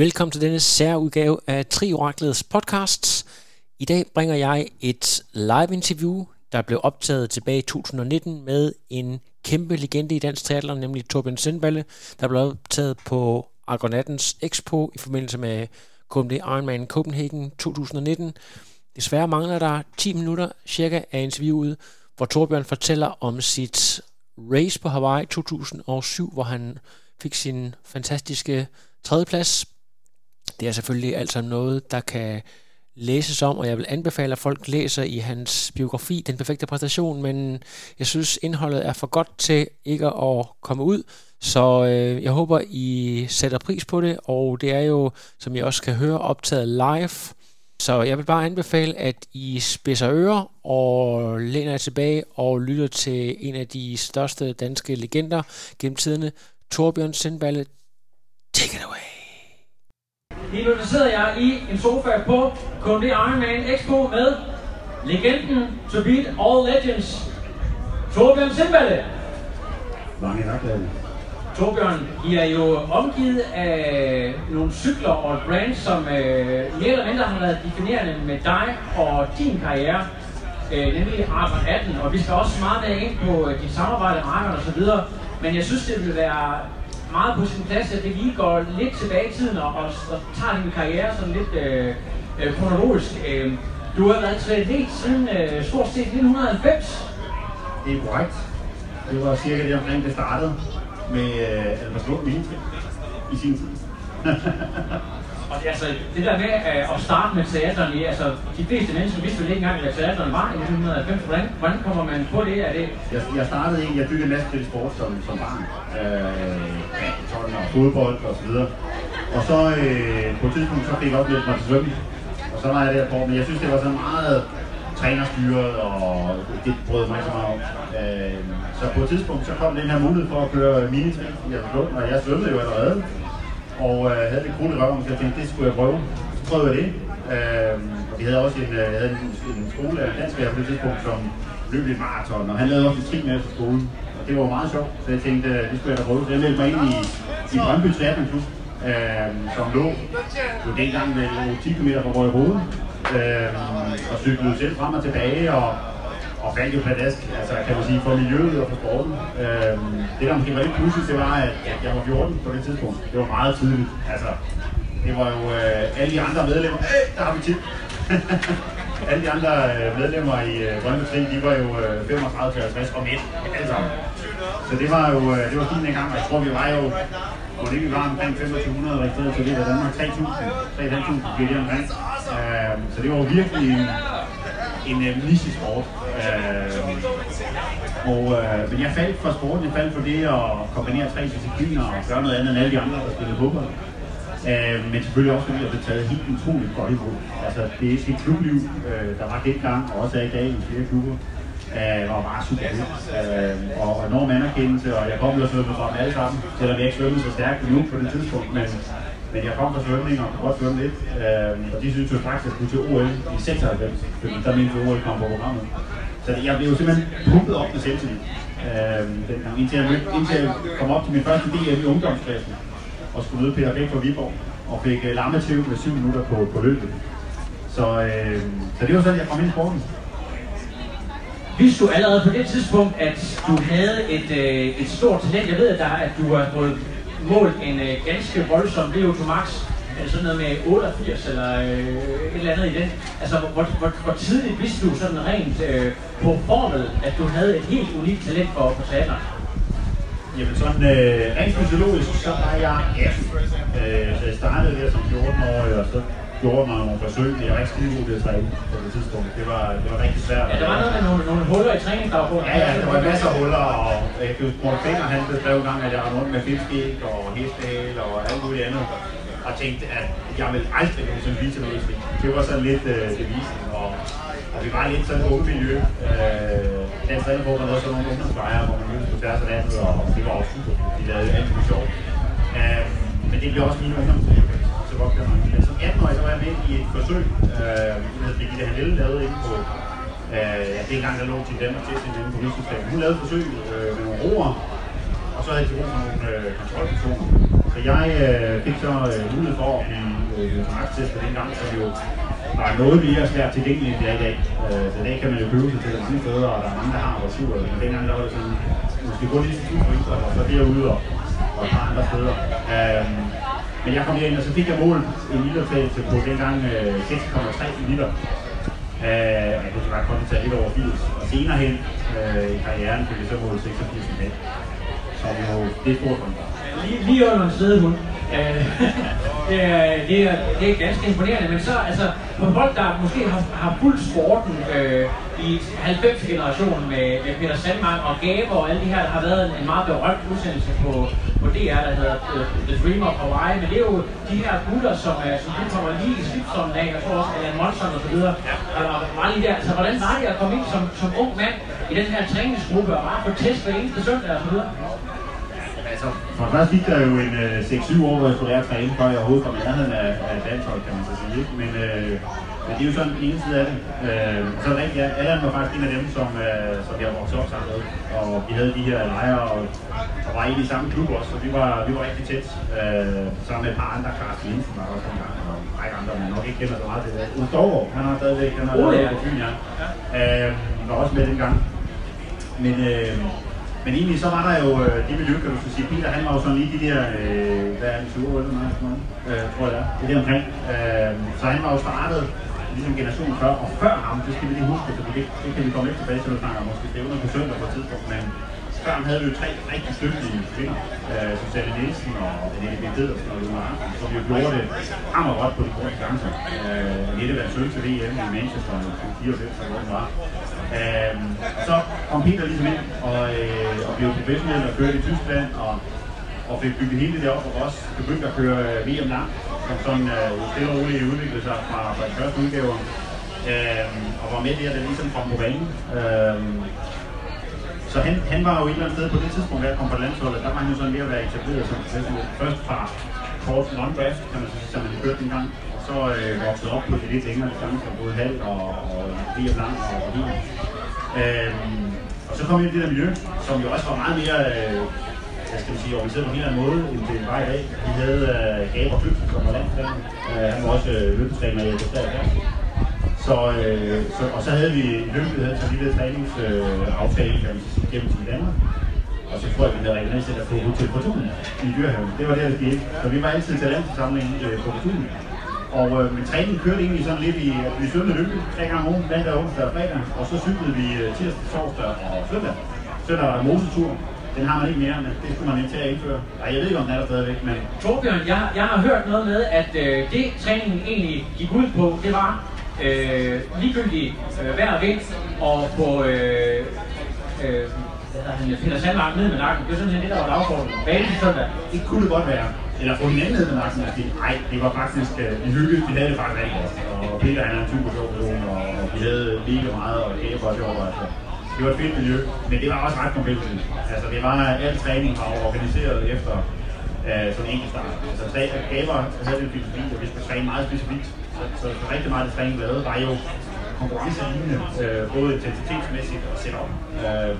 Velkommen til denne særudgave af Trioraklets podcast. I dag bringer jeg et live-interview, der blev optaget tilbage i 2019 med en kæmpe legende i dansk triathlon, nemlig Torben Sindballe, der blev optaget på Argonautens Expo i forbindelse med KMD Ironman Copenhagen 2019. Desværre mangler der 10 minutter cirka af interviewet, hvor Torbjørn fortæller om sit race på Hawaii 2007, hvor han fik sin fantastiske tredjeplads. Det er selvfølgelig alt sammen noget, der kan læses om, og jeg vil anbefale, at folk læser i hans biografi Den Perfekte Præstation, men jeg synes, indholdet er for godt til ikke at komme ud, så øh, jeg håber, I sætter pris på det, og det er jo, som I også kan høre, optaget live. Så jeg vil bare anbefale, at I spidser ører og læner jer tilbage og lytter til en af de største danske legender gennem tiderne, Torbjørn Sindballe. Take it away. Lige nu der sidder jeg i en sofa på KMD Ironman Expo med legenden to beat all legends, Torbjørn Sindballe. Mange tak. Torbjørn, I er jo omgivet af nogle cykler og et brand, som øh, mere eller mindre har været definerende med dig og din karriere, øh, nemlig Argon 18. Og vi skal også meget mere ind på øh, dit samarbejde med Argon og så videre. Men jeg synes, det vil være meget på sin plads, at det lige går lidt tilbage i tiden og, og, og tager din karriere sådan lidt øh, øh, kronologisk. Øh, du har været triatlet siden øh, stort set 1990. Det er korrekt. Det var cirka det omkring, det startede med øh, Albertslund Military i sin tid. Og det, altså, det der med øh, at starte med teaterne, altså de fleste mennesker vidste vel ikke engang, hvad teaterne var i 1990. Hvordan, hvordan kommer man på det? Er det Jeg, jeg startede egentlig, jeg byggede en masse til sport som, som barn. Øh, og fodbold og så videre. Og så øh, på et tidspunkt, så fik jeg oplevet mig til svømning. Og så var jeg der på, men jeg synes, det var så meget trænerstyret, og det brød mig så meget om. Øh, så på et tidspunkt, så kom den her mulighed for at køre minitræning i Albertslund, og jeg svømmede jo allerede. Og øh, havde det krudt i røven, så jeg tænkte, det skulle jeg prøve. Så prøvede jeg det. Øh, og vi havde også en, øh, jeg havde en, en skole, af dansklærer på det tidspunkt, som løb lidt maraton, og han lavede også en trin med på skolen. Og det var meget sjovt, så jeg tænkte, øh, det skulle jeg da prøve. Så jeg meldte mig ind i, i Brøndby Triathlon Klub, øh, som lå jo dengang vel øh, 10 km fra Røde øh, og cyklede selv frem og tilbage, og, og fandt jo pladask, altså kan man sige, for miljøet og for sporten. Øhm, det der måske var lidt pludselig, det var, at jeg var 14 på det tidspunkt. Det var meget tidligt. Altså, det var jo øh, alle de andre medlemmer, øh, der har vi til. alle de andre øh, medlemmer i øh, Brøndby Tri, de var jo øh, 35 til 50 og mænd, alle sammen. Så det var jo øh, det var fint dengang, og jeg tror, vi var jo, hvor det vi var omkring 2500 registreret til det var Danmark, 3000, 3500 blev det omkring. Øh, så det var jo virkelig en, en øh, uh, niche-sport. Øh, og, øh, men jeg faldt for sporten, jeg faldt for det at kombinere tre discipliner og gøre noget andet end alle de andre, der spillede fodbold. Øh, men selvfølgelig også fordi jeg blev taget helt utroligt godt imod. Altså det, det klubliv, øh, der var dengang, og også er i dag i flere klubber, øh, var bare super fedt. Øh, og enorm anerkendelse, og jeg kom jo og svømme fra dem alle sammen, selvom jeg ikke svømmede så stærkt nu på det tidspunkt, men, men jeg kom fra svømning og kunne godt svømme lidt. Øh, og de synes jo faktisk, at jeg skulle til OL i 96, fordi der mente OL kom på programmet. Så jeg blev jo simpelthen pumpet op med selvtillid. Øh, dengang, indtil jeg, mødte, indtil jeg kom op til min første DM i ungdomsklassen og skulle møde Peter Bæk fra Viborg og fik øh, uh, lammetæv med 7 minutter på, på løbet. Så, øh, så det var sådan, jeg kom ind i sporten. Vidste du allerede på det tidspunkt, at du havde et, øh, et stort talent? Jeg ved, at, der, at du har fået målt en øh, ganske voldsom VO2 max. Er sådan noget med 88 eller øh, et eller andet i den? Altså, hvor, hvor, hvor tidligt vidste du sådan rent øh, på formet, at du havde et helt unikt talent for, for triathlon? Jamen sådan øh, rent fysiologisk, så var jeg 18. Øh, så jeg startede der som 14-årig, og så gjorde mig nogle forsøg. Jeg var ikke skide god til at træne på det tidspunkt. Det var, det var rigtig svært. Ja, der var noget med nogle, nogle huller i træningsdagbogen. Ja, ja, der var masser af huller, og jeg huske, Morten Finger, han beskrev en gang, at jeg var rundt med fiskæg og hestehæl og alt muligt andet og tænkte, at jeg ville aldrig nogensinde blive til noget sving. Det var sådan lidt øh, devisen, og, og vi var lidt sådan et unge miljø. Øh, den træner hvor man lavede sådan nogle ungdomslejre, hvor man mødtes på tværs af landet, og det var også super. Vi lavede alt muligt sjovt. Øh, men det blev også mine ungdomslejre så godt kan man. Men som 18-årig, så var jeg med i et forsøg, øh, som Birgitte Hanelle lavede inde på, øh, ja, det er en gang, der lå til Danmark til sin inde på Rigsudstaden. Hun lavede et forsøg øh, med nogle roer, og så havde de brug for nogle øh, kontrolpersoner. Så jeg øh, fik så øh, mulighed for at blive øh, magttestet dengang, det jo var noget mere svært tilgængeligt, end det er i dag. Øh, så i dag kan man jo købe sig til mange steder, og der er mange, der har retur. Men dengang der var det sådan, måske kun lige til pointer, og så derude og, og et par andre steder. Øh, men jeg kom herind, og så fik jeg målt en litertagelse på dengang øh, 6,3 liter. Øh, jeg kunne så bare kun tage lidt over 80. Og senere hen øh, i karrieren fik jeg så målt 86,5. Så jo, det er stort for Lige, lige under en sædehund. hund. Øh, det, er, det, er, det er ganske imponerende, men så altså, for folk, der måske har, har fulgt sporten øh, i 90-generationen med, med Peter Sandmark og Gabe og alle de her, der har været en, en meget berømt udsendelse på, på DR, der hedder øh, The Dream of Hawaii, men det er jo de her gutter, som, er, som du kommer lige i slipstrømmen af, jeg tror også Alan Monson og så videre, der var, var lige der. Altså, hvordan var det at komme ind som, som ung mand i den her træningsgruppe og bare få test hver eneste søndag og så videre? Altså, for det første gik der jo en øh, 6-7 år, hvor jeg skulle lære at træne, før jeg overhovedet kom i nærheden af, af landshold, kan man så sige. Ikke? Men, øh, men det er jo sådan den ene side af det. Øh, så er rigtigt, ja, Allan var faktisk en af dem, som, øh, som jeg voksede op sammen med. Og vi havde de her lejre, og, og var i de samme klub også, så vi var, vi var rigtig tæt. Øh, sammen med et par andre, Carsten Jensen var også en gang, og en række andre, man nok ikke kender så meget til det. Ulf han har stadigvæk, han har Oh, lavet ja. på Fyn, ja. Øh, var også med dengang. Men, øh, men egentlig så var der jo øh, det miljø, kan du så sige. Peter, han var jo sådan lige de der, øh, hvad er det, 20 år eller noget, øh, tror jeg det er. Det er det omkring. Øh, så han var jo startet ligesom generationen før, og før ham, det skal vi lige huske, så det, det kan vi komme lidt tilbage til, når vi snakker måske stævner på søndag på et tidspunkt, men før ham havde vi jo tre rigtig dygtige kvinder, øh, som Sally Nielsen og Annette B. Pedersen og Luna Hansen, som jo gjorde det hammer godt på de korte chancer. Øh, Annette vandt sølv til VM i Manchester i 94, eller hvor det var. Øh, så kom Peter ligesom ind og, øh, og blev professionel og kørte i Tyskland og, og fik bygget hele det op og også begyndte at køre øh, VM lang, som sådan øh, stille og roligt udviklede sig fra, fra de første udgaver. Øh, og var med der, der ligesom kom på banen. Øh, så han, han var jo et eller andet sted på det tidspunkt, da jeg kom på landsholdet, der var han jo sådan ved at være etableret som professionel. Først fra kort non-draft, kan man sige, som han kørte en så øh, vokset op på det lidt længere distancer, både halv og, og VM lang og, og VM. Øhm, og så kom jeg ind i det der miljø, som jo også var meget mere, øh, hvad skal man sige, organiseret på en helt anden måde, end det var i dag. Vi havde øh, Gaber Kløbsen, som var landstræner. Øh, han var også øh, løbetræner i Østrig. Så, øh, så, og så havde vi i løbet havde så lille træningsaftale, øh, kan man sige, gennem til Danmark. Og så tror jeg, vi havde regionalcenter på Hotel Fortuna i Dyrehaven. Det var der, vi skete. Så vi var altid til landsforsamling øh, på Fortuna. Og øh, min træning kørte egentlig sådan lidt i, at vi svømmede løbet tre gange om ugen, mandag, onsdag og fredag. Og så cyklede vi øh, tirsdag, torsdag og søndag. Søndag var der mosetur. Den har man ikke mere, men det skulle man ikke til at indføre. Ej, jeg ved ikke, om den er der stadigvæk, men Torbjørn, jeg, jeg har hørt noget med, at øh, det træningen egentlig gik ud på, det var øh, ligegyldigt øh, vejr og vind, og på øh, øh, hvad jeg han, Peter Sandmark ned med nakken. Det var sådan set det, der var dagsordenen. Banen søndag. det kunne det godt være. Eller få hinanden ned med nakken og sige, nej, det var faktisk øh, en hygge, vi havde det faktisk rigtig godt. Og Peter han er en super sjov person, og, og vi havde lige meget, og det var sjovt. Altså. Det var et fedt miljø, men det var også ret kompetitivt. Altså det var, al træning var organiseret efter øh, sådan en enkelt start. Altså træ- gaver havde det en filosofi, at vi skulle træne meget specifikt. Så, så, så rigtig meget af det træning, vi lavede, var jo konkurrencelignende, øh, både intensitetsmæssigt og setup. Øh,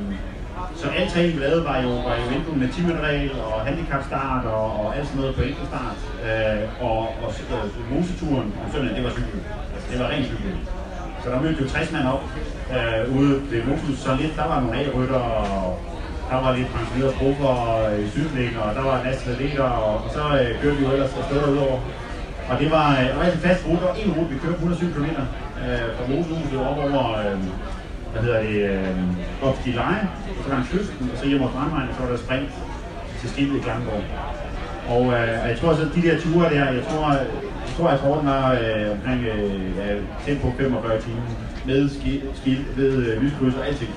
så alt træning, vi lavede, var jo, var jo enten med 10 regel og handicapstart og, og alt sådan noget på enkeltstart. Øh, og og øh, moseturen om søndagen, det var cykel. Altså, det var rent cykel. Så der mødte jo 60 mand op øh, ude ved Mosus. Så lidt, der var nogle A-rytter, og der var lidt pensionerede grupper i cykling, og der var en masse atleter, og, og så øh, kørte vi jo ellers afsted udover. Og det var, øh, det var en fast rute, og en rute, vi kørte 107 km øh, fra Mosehuset op over, øh, hvad hedder det, øh, op til Leje, og så langs kysten, og så hjem mod Brandvejen, og så var der spring til skibet i Klangborg. Og øh, jeg tror så, de der ture der, jeg tror, jeg tror, at Horten var øh, omkring øh, ja, tempo 45 timer med skil, ski, ved øh, lyskryds og alting.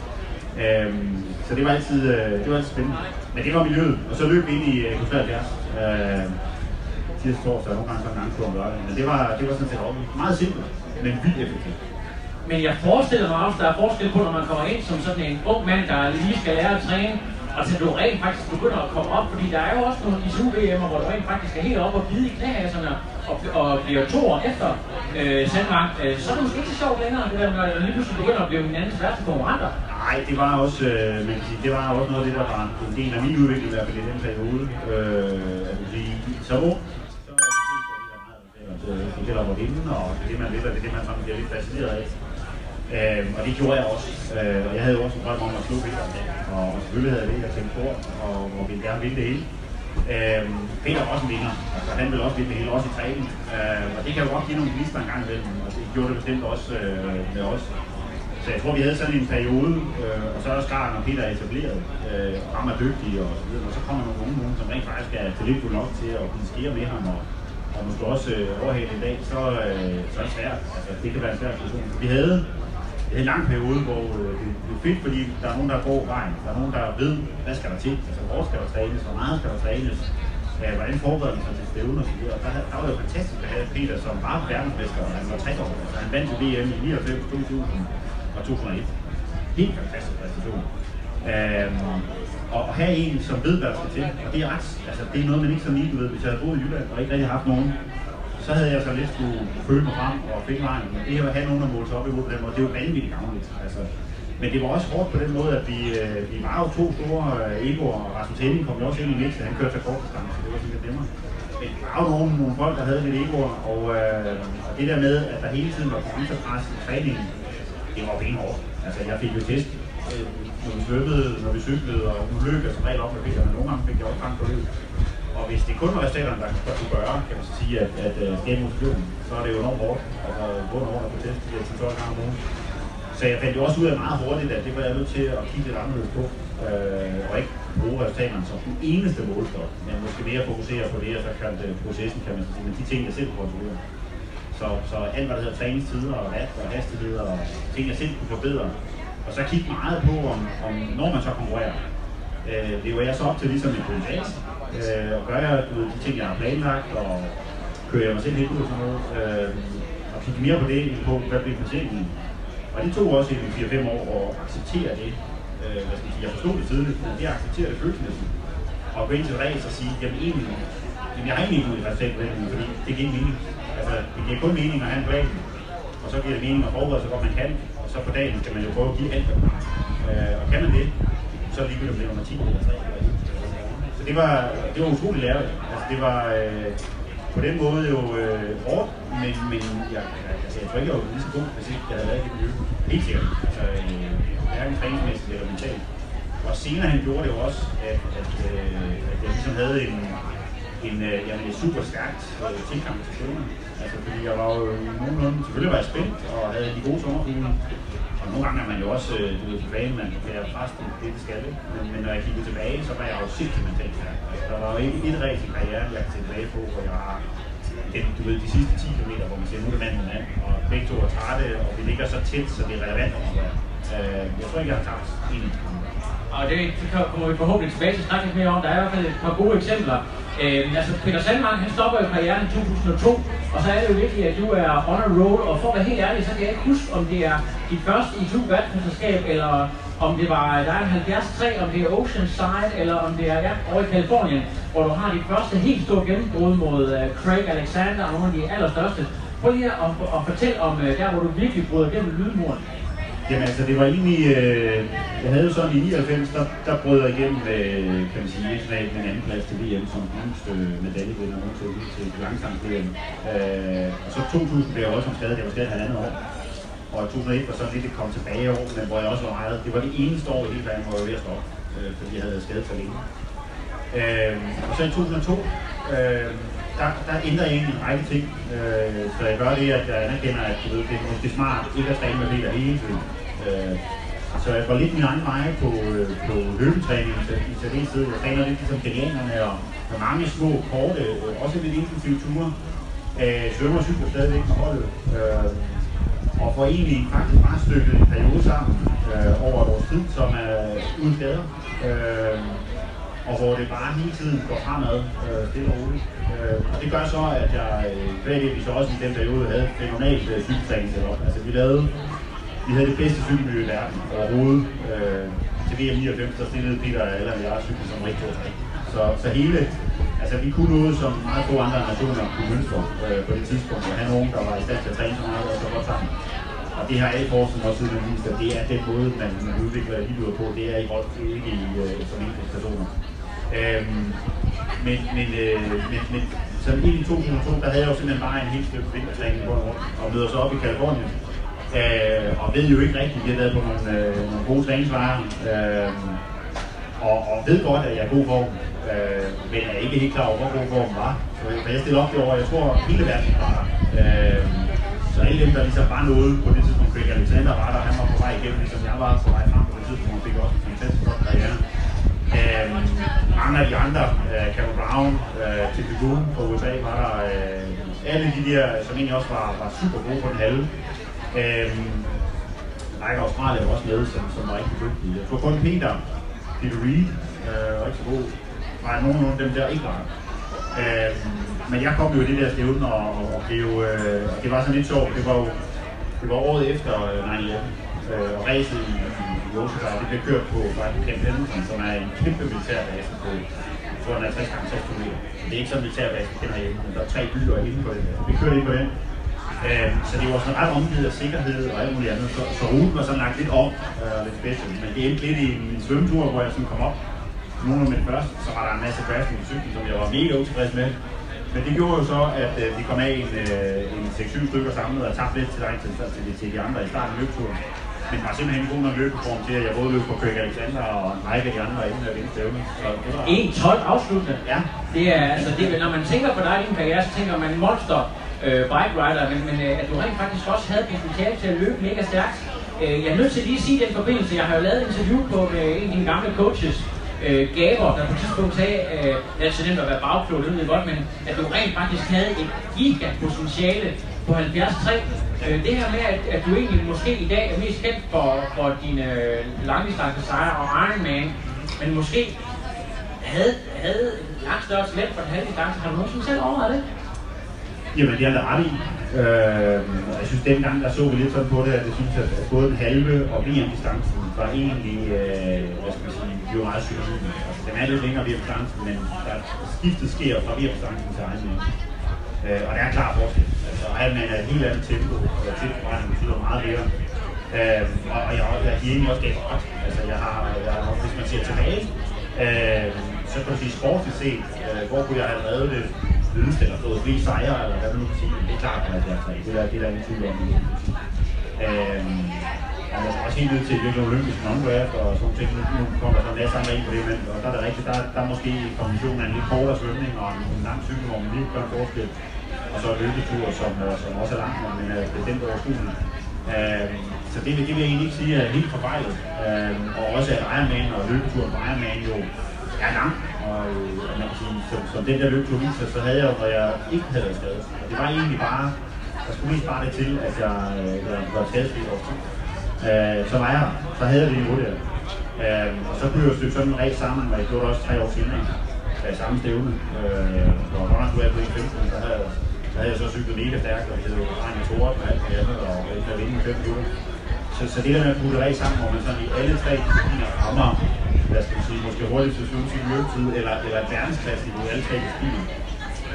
Øhm, så det var altid, øh, det var altid spændende. Men det var miljøet, og så løb vi ind i øh, 70. Øh, tirsdag, torsdag, nogle gange så en gang om lørdag. Men det var, det var sådan set op. meget simpelt, men vildt effektivt. Men jeg forestiller mig også, der er forskel på, når man kommer ind som sådan en ung mand, der lige skal lære at træne, og til du rent faktisk begynder at komme op, fordi der er jo også nogle ISU VM'er, hvor du rent faktisk er helt op og bide i knæhasserne og, og bliver to år efter øh, Sandmark. Øh, så er det måske ikke så sjovt længere, det der med at lige pludselig begynder at blive hinandens værste konkurrenter. Nej, det var også, øh, man kan sige, det var også noget af det, der var en del af min udvikling, i hvert fald i den periode. Øh, at sige, så ung, så er det fleste det, der meget, det gælder om at og det er det, man vil, og det er det, man sådan bliver lidt fascineret af. Øh, og det gjorde jeg også. Øh, og jeg havde jo også en drøm om at slå Peter. Og, og selvfølgelig havde jeg det, jeg tænkte på, og, og ville gerne vinde det hele. Øh, Peter er også en vinder. Altså, han vil også vinde det hele, også i træning. Øh, og det kan jo godt give nogle gnister en gang imellem, og det gjorde det bestemt også øh, med os. Så jeg tror, vi havde sådan en periode, øh, og så er Skar, når Peter er etableret, øh, og ham er dygtig og så videre, og så kommer nogle unge nogen, som rent faktisk er talentfulde nok til at kunne skære med ham, og, og måske også øh, overhale en dag, så, øh, så er det svært. Altså, det kan være en svær situation. Vi havde en lang periode, hvor øh, det, det er fedt, fordi der er nogen, der går vejen. Der er nogen, der ved, hvad skal der til. Altså, hvor skal der trænes, hvor meget skal der trænes. Ja, hvordan forbereder man sig til stævne og så videre. Der, der var jo fantastisk at have Peter, som var verdensmester, og han var 60 år. Altså, han vandt til VM i 99, 2000 og 2001. Helt fantastisk præstation. Øhm, og at have en, som ved, hvad der skal til, og det er ret, altså det er noget, man ikke så lige, du ved, hvis jeg havde boet i Jylland og ikke rigtig haft nogen, så havde jeg så lidt skulle føle mig frem og finde vejen. Men det at have nogen, der målte sig op imod på den måde, det var vanvittigt gavnligt. Altså, men det var også hårdt på den måde, at vi, øh, vi var jo to store øh, egoer, og Rasmus Henning kom jo også ind i mixet, han kørte til kort så det var sådan lidt nemmere. Men der var jo nogle, nogle folk, der havde lidt egoer, og, øh, og det der med, at der hele tiden var konkurrencepres i træningen, det var benhårdt. Altså jeg fik jo test, øh, når vi svømmede, når vi cyklede, og nu løb jeg som regel op med Peter, men nogle gange fik jeg også gang på løbet. Og hvis det kun var resultaterne, der, der kunne gøre, kan man så sige, at, at øh, uh, skabe motivation, så er det jo enormt hårdt. Altså, både hårdt på test, de her 12 gange om ugen. Så jeg fandt jo også ud af meget hurtigt, at det var jeg nødt til at kigge lidt anderledes på, øh, og ikke bruge resultaterne som den eneste målstok, men måske mere fokusere på det, og så kan uh, øh, processen, kan man sige, men de ting, jeg selv kontrollerer. Så, så alt, hvad der hedder træningstider og vat og hastigheder og ting, jeg selv kunne forbedre. Og så kigge meget på, om, om når man så konkurrerer, øh, lever jeg så op til ligesom en kommentator, øh, og gør jeg du de ting, jeg har planlagt, og kører jeg mig selv helt ud og sådan noget, øh, og kigge mere på det, end på, hvad bliver placeringen. Og det tog også i 4-5 år at acceptere det. Øh, hvad skal jeg, sige, jeg forstod det tidligt, men det accepterer det følelsesmæssigt. Og gå ind til race og sige, jamen egentlig, jamen jeg har egentlig ikke ud i på det, fordi det giver ikke mening. Altså, det giver kun mening at have en plan, og så giver det mening at forberede sig, hvor man kan, og så på dagen skal man jo prøve at give alt. Øh, og kan man det, så er det ligegyldigt, om det er nummer 10 eller 3 så det var, det var utroligt lærerigt. Altså, det var øh, på den måde jo øh, hårdt, men, men jeg, altså, jeg tror ikke, jeg var lige så god, hvis ikke jeg havde været i det miljø. Helt sikkert. Altså, øh, hverken træningsmæssigt eller mentalt. Og senere han gjorde det jo også, at, at, øh, at jeg ligesom havde en, en, øh, jamen, et super stærkt øh, tilgang til skolen. Altså, fordi jeg var jo nogenlunde, selvfølgelig var jeg spændt og havde de gode sommerfugle, og nogle gange er man jo også, øh, du ved, tilbage, man kan præst det, det skal det. Men, men når jeg kiggede tilbage, så var jeg jo sindssygt mentalt stærk. Altså, der var jo ikke et rigtig karriere, jeg kan tilbage på, hvor jeg har den, du ved, de sidste 10 km, hvor man siger, nu er det mand med mand, og begge to er trætte, og vi ligger så tæt, så det er relevant at være. Øh, jeg tror ikke, jeg har tabt en og det, kommer vi forhåbentlig tilbage til at snakke lidt mere om. Der er i hvert fald et par gode eksempler. Øh, altså Peter Sandmark, han stopper jo karrieren i 2002, og så er det jo virkelig, at du er on a roll, og for at være helt ærlig, så kan jeg ikke huske, om det er dit første i 2 verdensmesterskab, eller om det var, der er 73, om det er Oceanside, eller om det er ja, over i Kalifornien, hvor du har dit første helt store gennembrud mod uh, Craig Alexander, og nogle af de allerstørste. Prøv lige at, at, at fortælle om uh, der, hvor du virkelig bryder gennem lydmuren. Jamen altså, det var egentlig, øh, jeg havde jo sådan i 99, der, der brød jeg igennem, med, kan man sige, internationalt en anden plads til VM som yngste øh, medaljevinder nogensinde til langsomt VM. Øh, og så 2000 blev jeg også som skadet, jeg var skadet halvandet år. Og 2001 var så lidt et kom tilbage år, men hvor jeg også var meget, det var det eneste år i hele verden, hvor jeg var ved at stoppe, øh, fordi jeg havde skadet for længe. Øh, og så i 2002, øh, der, der ændrer jeg egentlig en række ting. Øh, så jeg gør det, at jeg anerkender, at du ved, det er måske smart ikke at træne med det hele tiden. Øh, så jeg går lidt min egen vej på, øh, på løbetræning i særdeleshed. Jeg træner lidt ligesom kenianerne og med mange små, korte, øh, også lidt intensive ture. Øh, svømmer og cykler stadigvæk med holdet. Øh, og får egentlig faktisk bare stykket en periode sammen øh, over vores tid, som er uden skader. Øh, og hvor det bare hele tiden går fremad, øh, stille og roligt. Øh, og det gør så, at jeg øh, vi så også i den periode havde fænomenalt øh, cykeltræning op. Altså vi lavede, vi havde det bedste cykelmiljø i verden overhovedet. Øh, til VM 99, der stillede Peter eller jeg cykel som rigtig så, så hele, altså vi kunne noget, som meget få andre nationer kunne mønstre øh, på det tidspunkt, at have nogen, der var i stand til at træne så meget og så godt sammen. Og det har alle forskning også siden vist, at det er den måde, man, man udvikler elitelyder på. Det er i hold, ikke i, øh, som personer. Øhm, men, men, øh, men, men så helt i 2002, der havde jeg jo simpelthen bare en helt stykke vintertræning på rundt og møder så op i Kalifornien. Øh, og ved jo ikke rigtigt, vi har været på nogle, øh, nogle gode træningsvarer. Øh, og, og ved godt, at jeg er god form, øh, men er ikke helt klar over, hvor god form var. Så jeg stiller op det år, jeg tror, hele verden var der. Øh, så alle dem, der ligesom var noget på det tidspunkt, Craig Alexander var der, han var på vej igennem, ligesom jeg var på vej frem på det tidspunkt, og fik også en fantastisk godt karriere. Øh, mange af de andre, øh, Carol Brown, øh, Tim Goon fra USA, var der. Øh, alle de der, som egentlig også var, var super gode på den halve. Øh, række Australien var også med, som, som var rigtig dygtige. Jeg tror kun Peter, Peter Reed, øh, var ikke så god. Var nogen af dem der ikke var. Øhm, men jeg kom jo i det der stævne, og, og, blev, øh, og det var sådan lidt sjovt. Det var jo det var året efter øh, 9-11, øh, og racet i, i Osaka, det blev kørt på faktisk Camp Pendleton, som er en kæmpe militærbase på 250 gange 6 km. Det er ikke sådan en militærbase, vi kender hjemme, men der er tre byer inde på det. Vi kørte ind på den. Øh, så det var sådan ret omgivet af sikkerhed og alt muligt andet. Så, så ruten var sådan lagt lidt op øh, lidt special. Men det endte lidt i en svømmetur, hvor jeg sådan kom op. Nogle af mine første, så var der en masse crashing i cyklen, som jeg var mega utilfreds med. Men det gjorde jo så, at øh, vi kom af en, øh, en 6-7 stykker samlet og tabte lidt til dig til, til, til, de andre i starten af løbeturen. Men var simpelthen god nok løbeform til, at jeg både løb på Køge Alexander og en række af de andre inden jeg vinde stævne. Så det var... 1-12 afsluttende? Ja. Det er, altså, det, når man tænker på dig i din karriere, så tænker man monster øh, bike rider, men, men øh, at du rent faktisk også havde potentiale til at løbe mega stærkt. Øh, jeg er nødt til lige at sige den forbindelse, jeg har jo lavet et interview på med en af dine gamle coaches, øh, Gaber, der på et tidspunkt sagde, øh, det er så nemt at være bagklog, det ved godt, men at du rent faktisk havde et gigapotentiale på 73. Øh, det her med, at, at du egentlig måske i dag er mest kendt for, for dine øh, langdistance sejre og Ironman, men måske havde, havde langt større talent for den halve distance. Har du nogensinde selv overvejet det? Jamen, det har der ret i. Øh, jeg synes, dengang der så vi lidt sådan på det, at det synes, at både den halve og VM-distancen var egentlig, øh, hvad skal man sige, vi var meget synlige. Altså, den er lidt længere VM-distancen, men der skiftet sker fra VM-distancen til egen øh, Og der er klar forskel. Altså, man er et helt andet tempo, og tilforbrænding betyder meget mere. Øh, og, og jeg, jeg giver egentlig også galt ret. Altså, jeg har, jeg, hvis man ser tilbage, øh, så kan man sige sportsligt set, øh, hvor kunne jeg have lavet det lyst eller fået fri sejre, eller hvad man nu kan sige. men Det er klart, at det er tre. Det er, det er der ingen tvivl om. Øhm, og man er også helt nødt til at virkelig olympisk non-draft og sådan ting. Nu kommer der sådan en masse ind på det, men og der er det rigtigt, der, der er måske kombinationen af en lidt kortere svømning og en, en lang cykel, hvor man lige gør en forskel. Og så løbetur, som, øh, som også er langt, men øh, er bestemt over skolen. Øhm, så det, det vil jeg egentlig ikke sige er helt forfejlet. Øhm, og også at Ironman og løbeturen på Ironman jo. Og, øh, og man kan sige, som, som den der løbetur viser, så havde jeg jo, når jeg ikke havde været skadet. Og det var egentlig bare, der skulle mest bare det til, at jeg, øh, jeg var skadesfri over tid. Øh, så var jeg så havde jeg det niveau der. Øh, og så kunne jeg jo stykke sådan en race sammen, og jeg gjorde det også tre år senere. Øh, samme stævne. Øh, og godt nok skulle jeg på 1.15, så havde, jeg så havde jeg så cyklet mega stærkt, og vi havde jo regnet med Tore og alt det andet, og jeg havde vinde med 5 minutter. Så, så det der med at putte race sammen, hvor man sådan i alle tre discipliner rammer hvad skal man sige, måske hurtigt til svømme sin løbetid, eller, eller et verdensklasse i alle tre discipliner.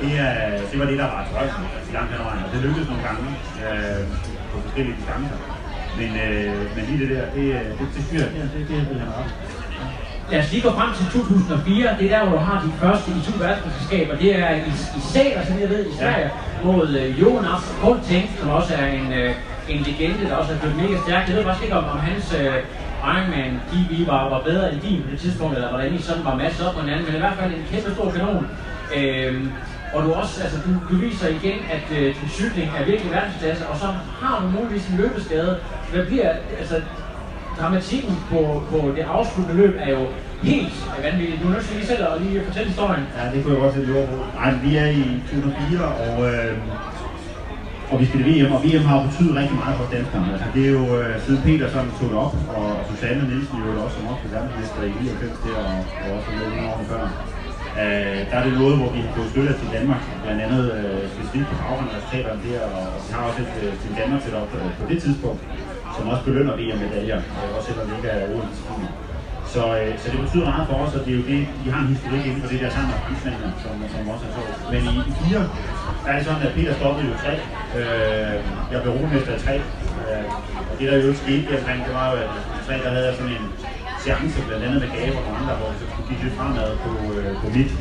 Det, er, det var det, der var drømmen i langt hen og det lykkedes nogle gange øh, på forskellige distancer. Men, øh, men lige det der, det, det, det styrer, det, det, det, det han op. Lad os lige gå frem til 2004. Det er der, hvor du har dit første i to verdensmesterskaber. Det er i, i Sæler, som jeg ved, i Sverige, ja. mod øh, Jonas Kolting, som også er en, øh, en legende, der også har gjort mega stærkt. Jeg ved faktisk ikke, om, om hans øh, Ironman DB var, var bedre end din på det tidspunkt, eller hvordan I sådan var masset op på hinanden, men i hvert fald en kæmpe stor kanon. Øhm, og du også, altså du, du viser igen, at øh, din cykling er virkelig verdensklasse, og så har du muligvis en løbeskade. Hvad bliver, altså dramatikken på, på det afsluttende løb er jo helt vanvittigt. Du er nødt til lige selv at lige fortælle historien. Ja, det kunne jeg godt sætte ord på. Nej, vi er i 2004, og øh, og vi spiller VM, og VM har jo betydet rigtig meget for danskerne. Altså, det er jo øh, siden som tog det op, og Susanne Nielsen jo også som også verdensmester i 99 der, og, og også med nogle år før. Øh, der er det noget, hvor vi har fået støtte til Danmark, blandt andet øh, specifikt på baggrundsresultaterne der, og vi har også et øh, Team Danmark til op øh, på det tidspunkt, som også belønner VM-medaljer, øh, også selvom det ikke er OL-discipliner. Så, øh, så det betyder meget for os, og det er jo det, vi har en historik inden for det der sammen med franskmændene, som, som også er så. Men i, i fire, der er det sådan, at Peter stoppede jo tre. Øh, jeg blev rumester af tre. Øh, og det der jo skete omkring, det var jo, at tre, der havde jeg sådan en seance, blandt andet med gaver og andre, hvor vi så skulle kigge lidt fremad på, øh, på mit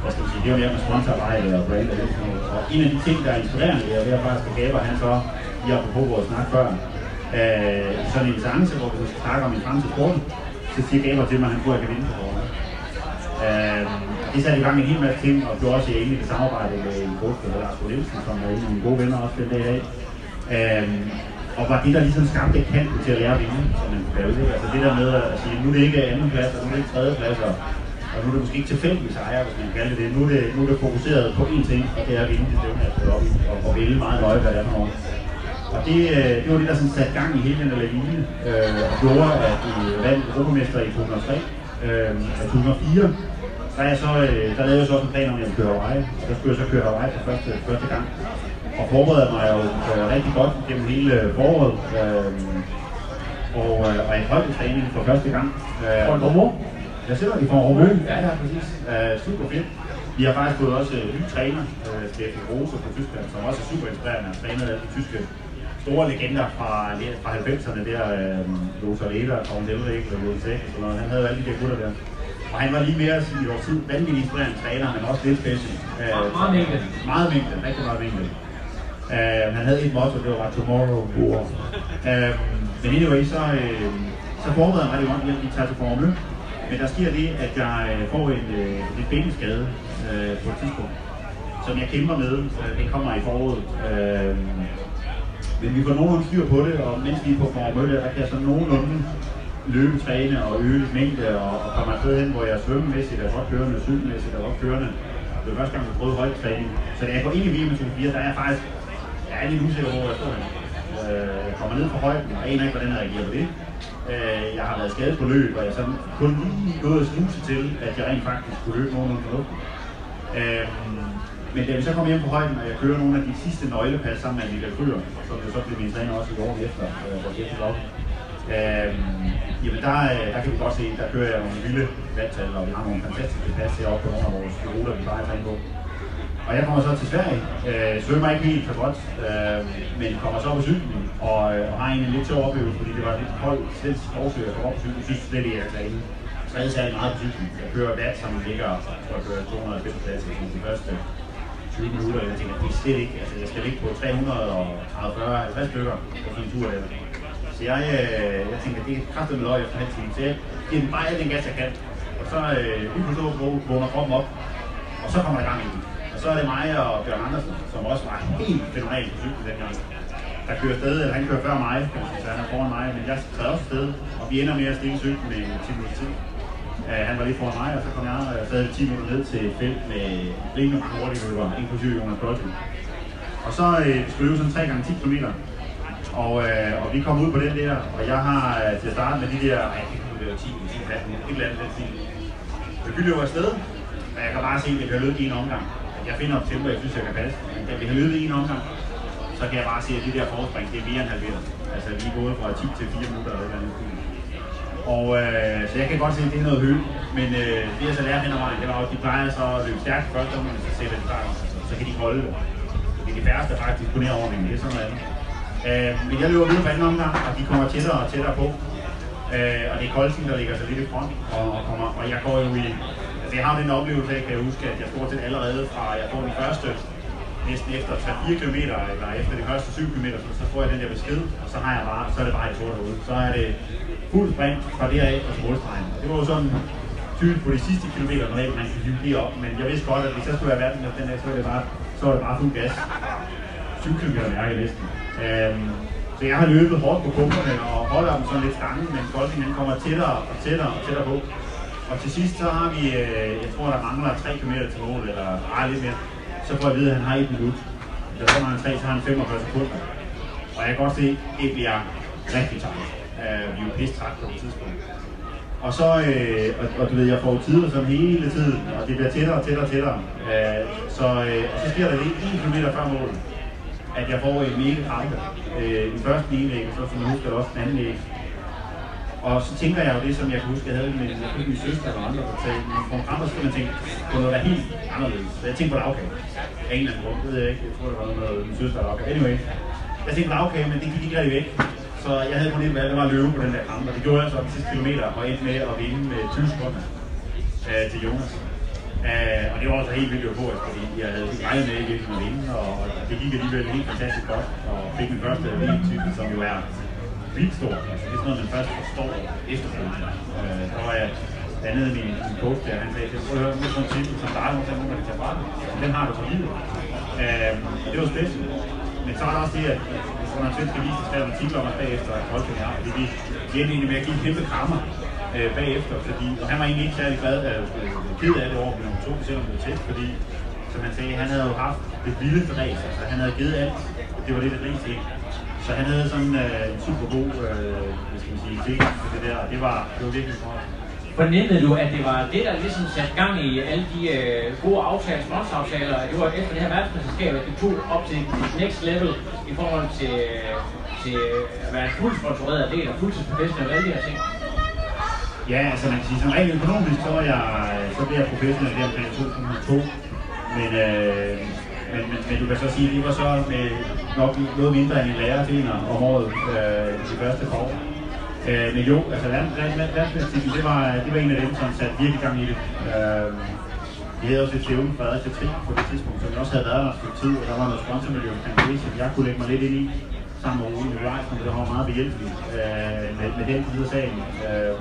hvad skal man sige, det var mere med sponsorarbejde og brand og sådan noget. Og en af de ting, der er inspirerende, er ved at faktisk at Gaber, han så, lige på vores snak før, øh, sådan en seance, hvor vi skal snakke om en fremtid sporten, så siger Gaber til mig, at han tror, at jeg kan vinde på året. Øh, det satte i gang en hel masse ting, og blev også egentlig et samarbejde med en coach, der Lars Nielsen, som er en af mine gode venner også den dag i dag. Øh, og var det, der ligesom skabte kanten til at lære at vinde, som man kunne det. Altså det der med at sige, nu er det ikke anden plads, og nu er det ikke tredje plads, og, og nu er det måske ikke tilfældigt sejre, hvis man kalder det. Nu er det, nu er det fokuseret på én ting, og det er at vinde det stævne, at op i, og, og vælge meget nøje, hvad det er for. Og det, øh, det var det, der sådan satte gang i hele den der lavine, øh, og gjorde, at vi vandt Europamester i 2003. Øh, og 2004, der, er så, øh, der lavede jeg så også en plan om, at jeg ville køre Hawaii, og der skulle jeg så køre Hawaii for første, første gang. Og forberedte mig jo øh, rigtig godt gennem hele foråret. Øh, og, øh, og en højdetræning for første gang. Øh, en rumor? Jeg sidder i for en Ja, ja, præcis. Øh, super fedt. Vi har faktisk fået også øh, ny træner, øh, Steffen Rose fra Tyskland, som også er super inspirerende. Han trænet alle de tyske store legender fra, fra 90'erne der, øh, Lothar Leder, Tom Delrik og Jens og sådan noget. Han havde alle de der gutter der. Og han var lige mere i vores tid vanvittigt inspirerende træner, men også lidt special. Øh, meget mængde. Meget mængde, rigtig meget mængde. Uh, han havde et motto, det var Tomorrow War. Uh, men anyway, så, uh, så forbereder jeg mig rigtig godt, at vi tager til Formel. Men der sker det, at jeg uh, får en, uh, en benskade uh, på et tidspunkt, som jeg kæmper med. Uh, det kommer i foråret. Uh, men vi får nogenlunde styr på det, og mens vi er på Mølle, der kan jeg så nogenlunde løbe, træne og øge lidt mængde og, og komme afsted hen, hvor jeg er svømmemæssigt, er godt kørende, cykelmæssigt, er godt kørende. Det var første gang, jeg prøvede højdetræning. Så da jeg går ind i VM 2004, der er jeg faktisk jeg er lidt usikker på, hvor jeg står henne. Øh, jeg kommer ned fra højden, og aner ikke, hvordan jeg reagerer på det. Øh, jeg har været skadet på løb, og jeg er sådan kun lige gået og snuse til, at jeg rent faktisk kunne løbe nogenlunde fornuftigt. Øh, men da vi så kommer hjem på højden, og jeg kører nogle af de sidste nøglepas sammen med Michael Kryer, som jo så blev min træner også i år efter, øh, hvor jeg. Øh, jamen der, øh, der kan vi godt se, der kører jeg nogle vilde vandtal, og vi har nogle fantastiske pas heroppe på nogle af vores ruter, vi bare er på. Og jeg kommer så til Sverige, øh, svømmer ikke helt så godt, øh, men kommer så på cyklen og, øh, og har egentlig lidt sjov oplevelse, fordi det var lidt koldt selv forsøg at komme op på cyklen. Synes slet ikke, at jeg er træde særlig meget på cyklen. Jeg kører vat, som ligger og at køre 290 plads i de første 20 minutter. Jeg tænker, det er slet ikke, altså jeg skal ligge på 340, 50 stykker på sådan en tur der. Så jeg, øh, jeg tænker, det er kraftigt med løg efter halv time. Så jeg giver den bare den gas, jeg kan. Og så øh, lige pludselig vågner kroppen op, og så kommer der gang i den. Og så er det mig og Bjørn Andersen, som også var helt fenomenal på cyklen dengang. Der kører afsted, eller han kører før mig, så han er foran mig, men jeg træder også afsted, og vi ender med at stille cyklen med 10 minutter tid. Uh, han var lige foran mig, og så kom jeg og sad 10 minutter ned til et felt med rimelig mange hurtige løber, inklusive Jonas Kolding. Og så øh, skulle vi sådan 3 gange 10 km. Og, uh, og vi kom ud på den der, og jeg har uh, til at starte med de der, ej, jeg kan ikke det 10, 10, 15, et eller andet, lidt Så Vi løber afsted, og jeg kan bare se, at det kan løbe i en omgang jeg finder et tempo, jeg synes, jeg kan passe. Men da vi har løbet en omgang, så kan jeg bare se, at det der forspring, det er mere end halveret. Altså, vi er gået fra 10 til 4 minutter eller noget andet. Og øh, så jeg kan godt se, at det er noget højt. Men øh, det jeg så lærte hen ad vejen, det var at de plejer så at løbe stærkt først, og så sætter de fart, så kan de holde det. Det er de færreste, der faktisk disponerer over det er sådan noget andet. Øh, men jeg løber videre på anden omgang, og de kommer tættere og tættere på. Øh, og det er Kolsen, der ligger så lidt i front, og, og, kommer, og jeg går jo i Altså jeg har den oplevelse kan jeg huske, at jeg stort set allerede fra, jeg får den første næsten efter 3-4 km, eller efter de første 7 km, så, så får jeg den der besked, og så har jeg bare, så er det bare et sort derude. Så er det fuld sprint fra deraf og til målstregen. Det var jo sådan tydeligt på de sidste kilometer, når man kan hive det op, men jeg vidste godt, at hvis jeg skulle være verden den dag, så var det bare, så var det bare fuld gas. 7 km mærke næsten. Øhm, så jeg har løbet hårdt på pumperne og holder dem sådan lidt stangen, men Kolding kommer tættere og tættere og tættere på. Og til sidst så har vi, øh, jeg tror der mangler 3 km til mål, eller ej, lidt mere. Så får jeg at vide, at han har et minut. Da så har han tre, så har han 45 sekunder. Og jeg kan godt se, at det bliver rigtig træt. Uh, vi er jo pisse træt på det tidspunkt. Og så, øh, og, og, du ved, jeg får tider sådan hele tiden, og det bliver tættere og tættere og tættere. Øh, så, øh, og så sker der lige 1 kilometer før målet, at jeg får en mega krampe. Øh, den første ene æg, og så som jeg husker også den anden æg. Og så tænker jeg jo det, som jeg kan huske, jeg havde med jeg min søster og andre, der sagde, når man får en så skal man tænke på noget, der er helt anderledes. Så jeg tænkte på lavkage. Af en eller anden grund, det ved jeg ikke. Jeg tror, det var noget, min søster der lavkage. Anyway, jeg tænkte på lavkage, men det gik ikke rigtig væk. Så jeg havde kun et valg, det var at løbe på den der kamp, Og det gjorde jeg så de sidste kilometer, og endte med at vinde med 20 sekunder øh, til Jonas. Uh, og det var også helt vildt euforisk, fordi jeg havde ikke regnet med virkelig at vinde, og, det gik alligevel helt fantastisk godt, og fik min første VM-titel, som jo er vildt stort. Altså, det er sådan noget, man først forstår efterfølgende. Øh, der var jeg blandt min, min coach der, han sagde, prøv at høre, med sådan en titel som dig, så må man tage fra den. Den har du for livet. Uh, det var spændende. Men så er der også det, at under svenske vis, der skrev artikler om os bagefter, at folk kan fordi vi endte egentlig med at give en kæmpe krammer øh, bagefter, fordi og han var egentlig ikke særlig glad, øh, øh ked af det over på nummer to, selvom det var tæt, fordi som han sagde, han havde jo haft det vildeste race, altså han havde givet alt, det var det, der rig til. Så han havde sådan øh, en super god, øh, hvad skal man sige, ting for det der, og det var, det var virkelig godt. Fornemmede du, at det var det, der ligesom satte gang i alle de øh, gode aftaler, sponsoraftaler, at det var efter det her verdensmesterskab, at det tog op til next level i forhold til, til at være en fuldt sponsoreret del og fuldtidsprofessionel og alle de her ting? Ja, altså man kan sige, som rent økonomisk, så, jeg, så bliver jeg professionel der omkring 2002. Men, øh, men, men, men, du kan så sige, at det var så med nok noget mindre end en lærertjener om året øh, de første par år. Øh, men jo, altså verdensmestikken, det var, det var en af dem, som satte virkelig gang i det. Øh, vi havde også et stævne fra til Tri på det tidspunkt, som også havde været der et tid, og der var noget sponsormiljø omkring det, som jeg kunne lægge mig lidt ind i sammen med Ole Nikolajsen, det var meget behjælpelig øh, med, med den side af sagen. Øh,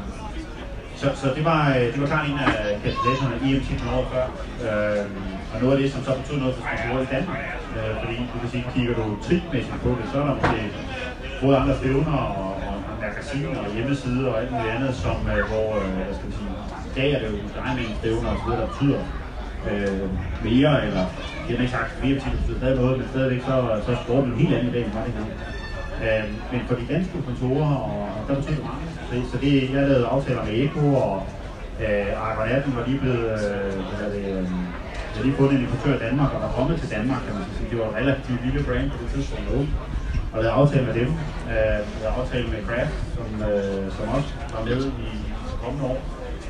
så, så det, var, øh, det var klart en af kandidaterne i EM-titlen året før. Øh, og noget af det, som så betød noget for sponsorer i Danmark. Øh, fordi du kan sige, kigger du tripmæssigt på det, så er der måske både andre stævner og, og magasiner og hjemmesider og alt muligt andet, som, øh, hvor, øh, jeg skal sige, i dag er det jo drejmængde stævner og så videre, der betyder øh, mere, eller det er ikke sagt, mere til, det stadig noget, men stadigvæk så, så er sporten en helt anden i dag, end var det engang. Øh, men for de danske sponsorer, og, og der betyder det meget. Så, så det, jeg lavede aftaler med Eko, og øh, Iron 18 var lige blevet, øh, hvad det, øh, jeg lige fået en importør i Danmark, og var kommet til Danmark, kan man sige. Det var en relativt lille brand på det tidspunkt nu. Og lavede aftale med dem. Øh, lavede aftale med Kraft, som, øh, som også var med i kommende år.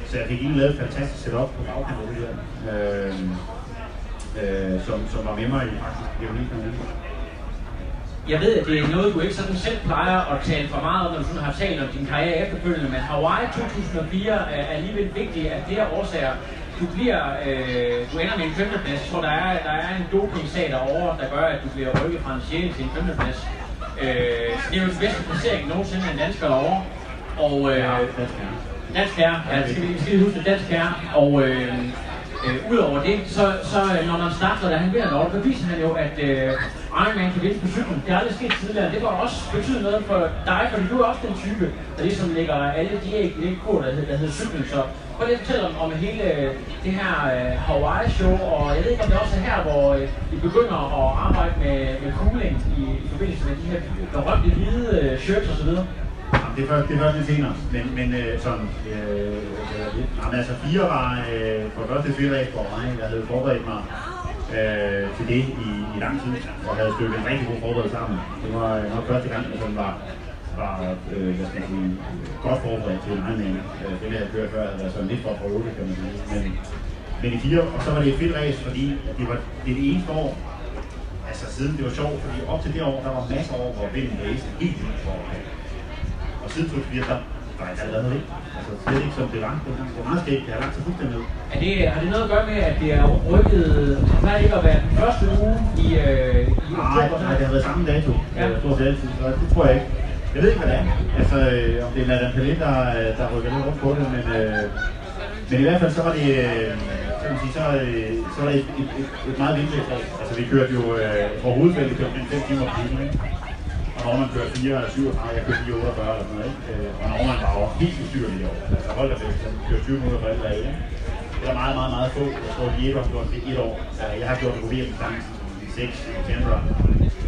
Så jeg fik egentlig lavet et fantastisk setup på baggrund af det her. Øh, øh, som, som var med mig i faktisk det var jeg ved, at det er noget, du ikke sådan selv plejer at tale for meget om, når du sådan har talt om din karriere efterfølgende, men Hawaii 2004 er alligevel vigtig af flere årsager. Du bliver, øh, du ender med en femteplads. Jeg tror, der er, der er en doping-sag derovre, der gør, at du bliver rykket fra en 6. til en femteplads. Øh, det er jo den bedste placering nogensinde af en dansker derovre. Og, øh, dansk herre. Ja, det skal vi, skal vi huske, dansk herre. Og, øh, Øh, Udover det, så, så øh, når man starter, da han vinder noget, så viser han jo, at øh, Ironman kan vinde på cyklen. Det har aldrig sket tidligere. Det var også betyde noget for dig, for du er også den type, der ligesom lægger alle de æg i det kort, der, hedder, der hedder cyklen. Så prøv lige at fortælle om, om hele øh, det her øh, Hawaii-show, og jeg ved ikke, om det også er her, hvor øh, I begynder at arbejde med, med cooling i, i forbindelse med de her berømte hvide øh, shirts osv det er først, det er først lidt senere, men, men øh, sådan, øh, jamen, altså fire var øh, for det første fire på mig. Jeg havde forberedt mig øh, til det i, i lang tid, og havde stykket en rigtig god forberedelse sammen. Det var øh, nok første gang, jeg sådan var, var øh, hvad skal sige, godt forberedt til en Ironman. Øh, det, jeg havde kørt før, havde været sådan lidt for at prøve det, kan man sige. Men, men i fire, og så var det et fedt race, fordi det var det, det eneste år, altså siden det var sjovt, fordi op til det år, der var masser af år, hvor vinden blæste helt vildt for og siden 2004, der var jeg allerede ikke. Altså slet ikke som det var. Det var meget skægt. Det har lagt sig fuldstændig ned. Er det, har det noget at gøre med, at det er rykket, det plejer ikke at være den første uge i, øh, i nej, nej, det har været samme dato. Ja. Øh, stort set altid, det tror jeg ikke. Jeg ved ikke, hvad det er. Altså, øh, om det er Madame Pelé, der, der rykker lidt rundt på det, men, øh, men i hvert fald så var det, øh, så, sige, så, øh, så var det et, et, et, et meget vildt Altså, vi kørte jo øh, fra hovedfeltet, kørte 5 timer på timen, ikke? Og Norman kører 4, 37, jeg kører 4, 48 eller sådan noget, ikke? Øh, og Norman var jo helt ustyrlig i år. Altså hold da fest, han kører 20 minutter for alle dage, Det er meget, meget, meget få. Jeg tror, Diego har gjort det et år. Jeg har gjort det på VM distancen, 6 september.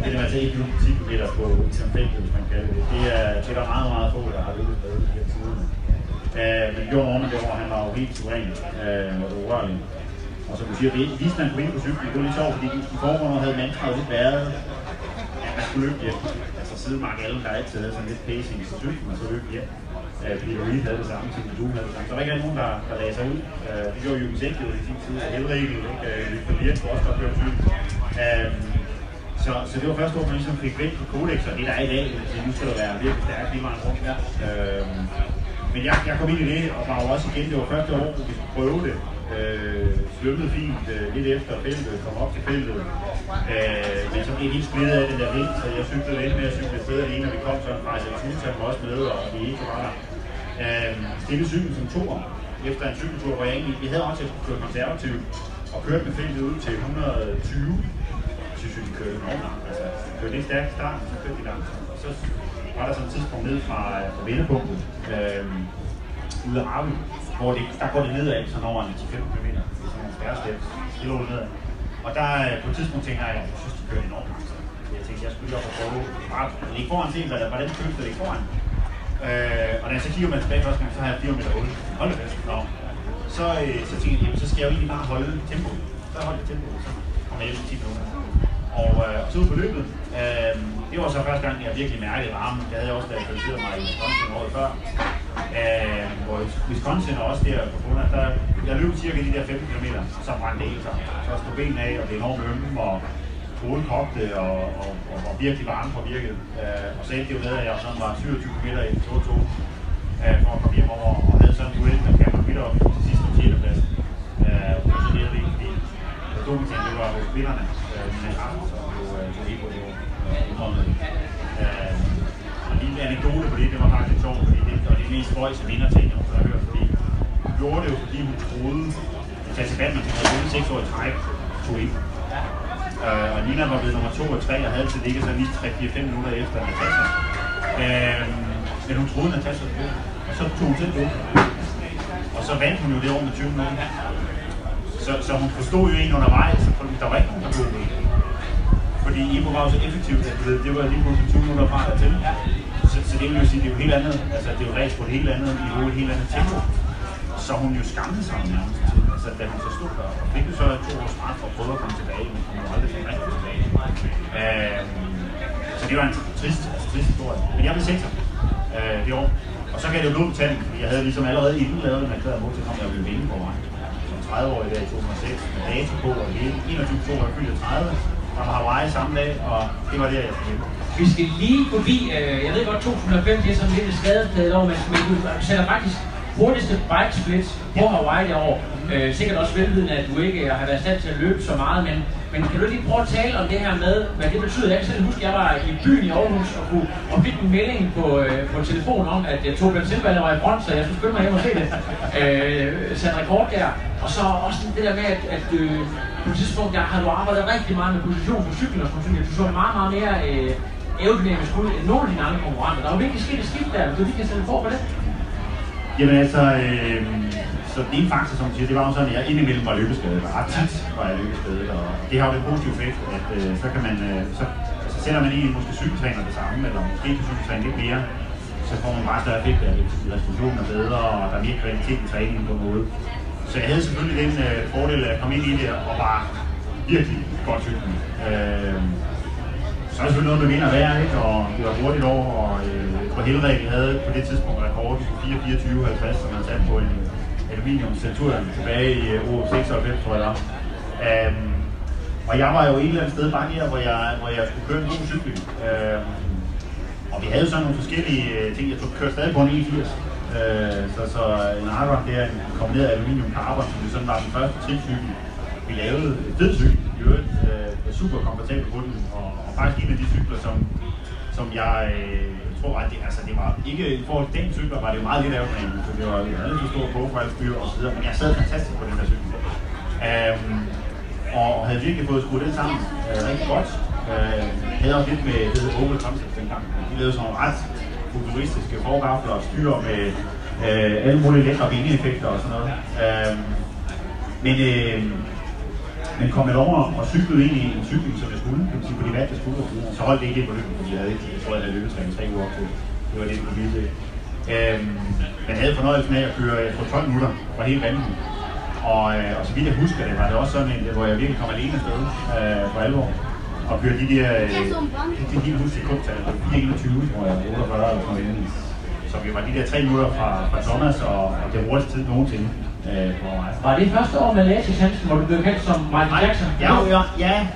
Det er altså ikke 10 km på som hvis man kalder det. Det er, det er der meget, meget få, der har løbet med i den siden. Uh, øh, men gjorde Orme, det var, han var jo helt suveræn uh, og urørlig. Og som du siger, det viste man på ind på cyklen. Det var lidt sjovt, fordi i forgrunden havde mantraet lidt været, at man skulle løbe hjem. Altså siden Mark Allen, der altid havde sådan lidt pacing så cyklen, og så løb hjem. Øh, uh, Peter Reed havde det samme, til du havde det samme. Så der var ikke nogen, der, der lagde sig ud. Uh, det gjorde Jürgen Sink jo i sin tid, og Helrigel, ikke? Uh, Victor Liert også godt køre cykel. Uh, øhm, så, så det var første år, man ligesom fik vendt på Codex, og det der er i dag, så nu skal der være virkelig stærkt lige meget rundt. Ja. Uh, øhm, men jeg, jeg kom ind i det, og var jo også igen, det var første år, hvor vi skulle prøve det. Øh, svømmede fint øh, lidt efter feltet, kom op til feltet. Øh, men så blev helt splittet af den der vind, så jeg cyklede lidt med at cykle afsted alene, og vi kom sådan fra Salzburg, tage også med, og vi ikke var der. Øh, stille cyklen som to efter en cykeltur, hvor jeg egentlig, vi havde også kørt konservativt, og kørte med feltet ud til 120. så synes, vi kørte enormt langt. Altså, kørte lidt stærkt i starten, så kørte vi langsomt. Og så var der sådan et tidspunkt ned fra, øh, fra vendepunktet, øh, ude af Arve, hvor det, der går det nedad sådan over en 10-15 km. Det er sådan nogle stærre stille over nedad. Og der øh, på et tidspunkt tænker jeg, at jeg synes, det kører enormt langsomt. Jeg tænkte, jeg skulle lige op og prøve bare at ligge foran til, hvordan føles det at ligge foran. Øh, og da jeg så kigger man tilbage første gang, så har jeg 4 meter 8. Hold det fast. Nå. Så, øh, så tænkte jeg, jamen, så skal jeg jo egentlig bare holde tempoet. Så holdt jeg tempoet, så kommer jeg hjem 10 minutter. Og, øh, og så ud på løbet. Øh, det var så første gang, jeg virkelig mærkede varmen. Det havde jeg også, da jeg kvalificerede mig i Wisconsin året før. Øh, hvor Wisconsin er også der på grund af, der, jeg løb cirka de der 15 km, så brændte det helt sammen. Så stod benene af, og det er enormt ømme, og hovedet kogte, og, og, og, og virkelig varme på virket. Øh, og så endte det jo med, at jeg sådan var 27 km i 2 nummer 2 og 3 og havde til ligge så lige 3-4-5 minutter efter Natasha. Øh, men hun troede, Natasha skulle og så tog hun til det. Og så vandt hun jo det år med 20 minutter. Så, så hun forstod jo en undervejs, for der var ikke nogen, der blev Fordi Ibo var jo så effektivt, at det, det var lige pludselig 20 minutter fra til. Så, så det vil jo sige, det er jo helt andet, altså det er jo ræs på et helt andet niveau, et helt andet tempo. Så hun jo skammede sig nærmest til, altså da hun så stod der, og fik jo så to års straf for at prøve at komme tilbage, men hun var aldrig rigtig. Øh, så det var en trist, trist historie. Men jeg blev sektor øh, det år. Og så gav det jo blod på tanden, fordi jeg havde ligesom allerede inden lavet en erklæret mål til, kom jeg ville vinde på mig. Som 30-årig der i 2006, med dato på, og det 21 to, jeg fyldte 30 og har Hawaii samme dag, og det var det, jeg skulle. Vi skal lige forbi, øh, jeg ved godt 2005, det er sådan lidt et skadet år, men, men du sætter faktisk hurtigste bike split på Hawaii derovre. Øh, sikkert også velvidende, at du ikke har været stand til at løbe så meget, men, men kan du lige prøve at tale om det her med, hvad det betyder? Jeg kan selv huske, at jeg var i byen i Aarhus og, kunne, og fik en melding på, øh, på telefon om, at øh, jeg tog Silvander var i front, så jeg skulle skynde mig hjem og se det. Øh, sat rekord der. Og så også det der med, at, at øh, på et tidspunkt der har du arbejdet rigtig meget med position på cyklen og sådan Du så meget, meget mere øh, aerodynamisk ud end nogle af dine andre konkurrenter. Der var virkelig sket et skift der, hvis du lige kan sætte for på det. Jamen altså, øh, så det ene faktisk, som du siger, det var jo sådan, at jeg indimellem var løbeskadet, og ret tit var jeg løbeskadet, og det har jo den positive effekt, at øh, så kan man, øh, så, altså selvom man egentlig måske cykeltræner det samme, eller måske kan cykeltræne lidt mere, så får man bare større effekt af det, restitutionen er bedre, og der er mere kvalitet i træningen på en måde. Så jeg havde selvfølgelig den øh, fordel at komme ind i det, og var virkelig godt cyklen. Øh, så er det selvfølgelig noget med vinder værd, ikke? og det var hurtigt over, og øh, på Helregel havde på det tidspunkt rekord 4.24.50, som han satte på en aluminium Saturn tilbage i øh, år 96, tror jeg der. Um, øhm, og jeg var jo et eller andet sted bange her, hvor jeg, hvor jeg skulle køre en god cykel. Um, og vi havde sådan nogle forskellige øh, ting. Jeg kørte stadig på en e 81. Uh, øh, så, så en Aron, det er en kombineret aluminium carbon, som det sådan var den første tricykel, vi lavede. En fed cykel, i øvrigt. Uh, super komfortabel på den, og, og faktisk en af de cykler, som, som jeg øh, tror, at det, altså, det var ikke, i forhold til den cykel, var det jo meget lidt aerodynamisk, så det var en relativt stor bogfejlsbyr og så videre, men jeg sad fantastisk på den der cykel. Øhm, og havde virkelig fået skruet det sammen øh, rigtig godt. Øh, havde også lidt med det hedder Opel Concept dengang. De lavede sådan nogle ret futuristiske forgafler og styr med øh, alle mulige lækre vingeeffekter og sådan noget. Øh, men øh, men kom jeg over og cyklede ind i en cykling, som jeg skulle, kan man sige, på de skulle, og så holdt det ikke på løbet, fordi jeg havde ikke, jeg tror, jeg havde løbetræning tre uger op til. Det var det, jeg kunne vide. Øhm, men jeg havde fornøjelsen af at køre, jeg tror, 12 minutter fra hele vandet. Og, øh, og så vidt jeg husker det, var det også sådan en, hvor jeg virkelig kom alene afsted øh, for alvor. Og kørte de der, øh, det er helt huske sekundtal, 421, tror jeg, 48 eller sådan noget. Så vi var de der tre minutter fra, fra Thomas, og, og det hurtigste tid nogensinde øh, på mig. Var det første år med Lasis Hansen, hvor du blev kendt som Michael Jackson? Ja, ja, ja.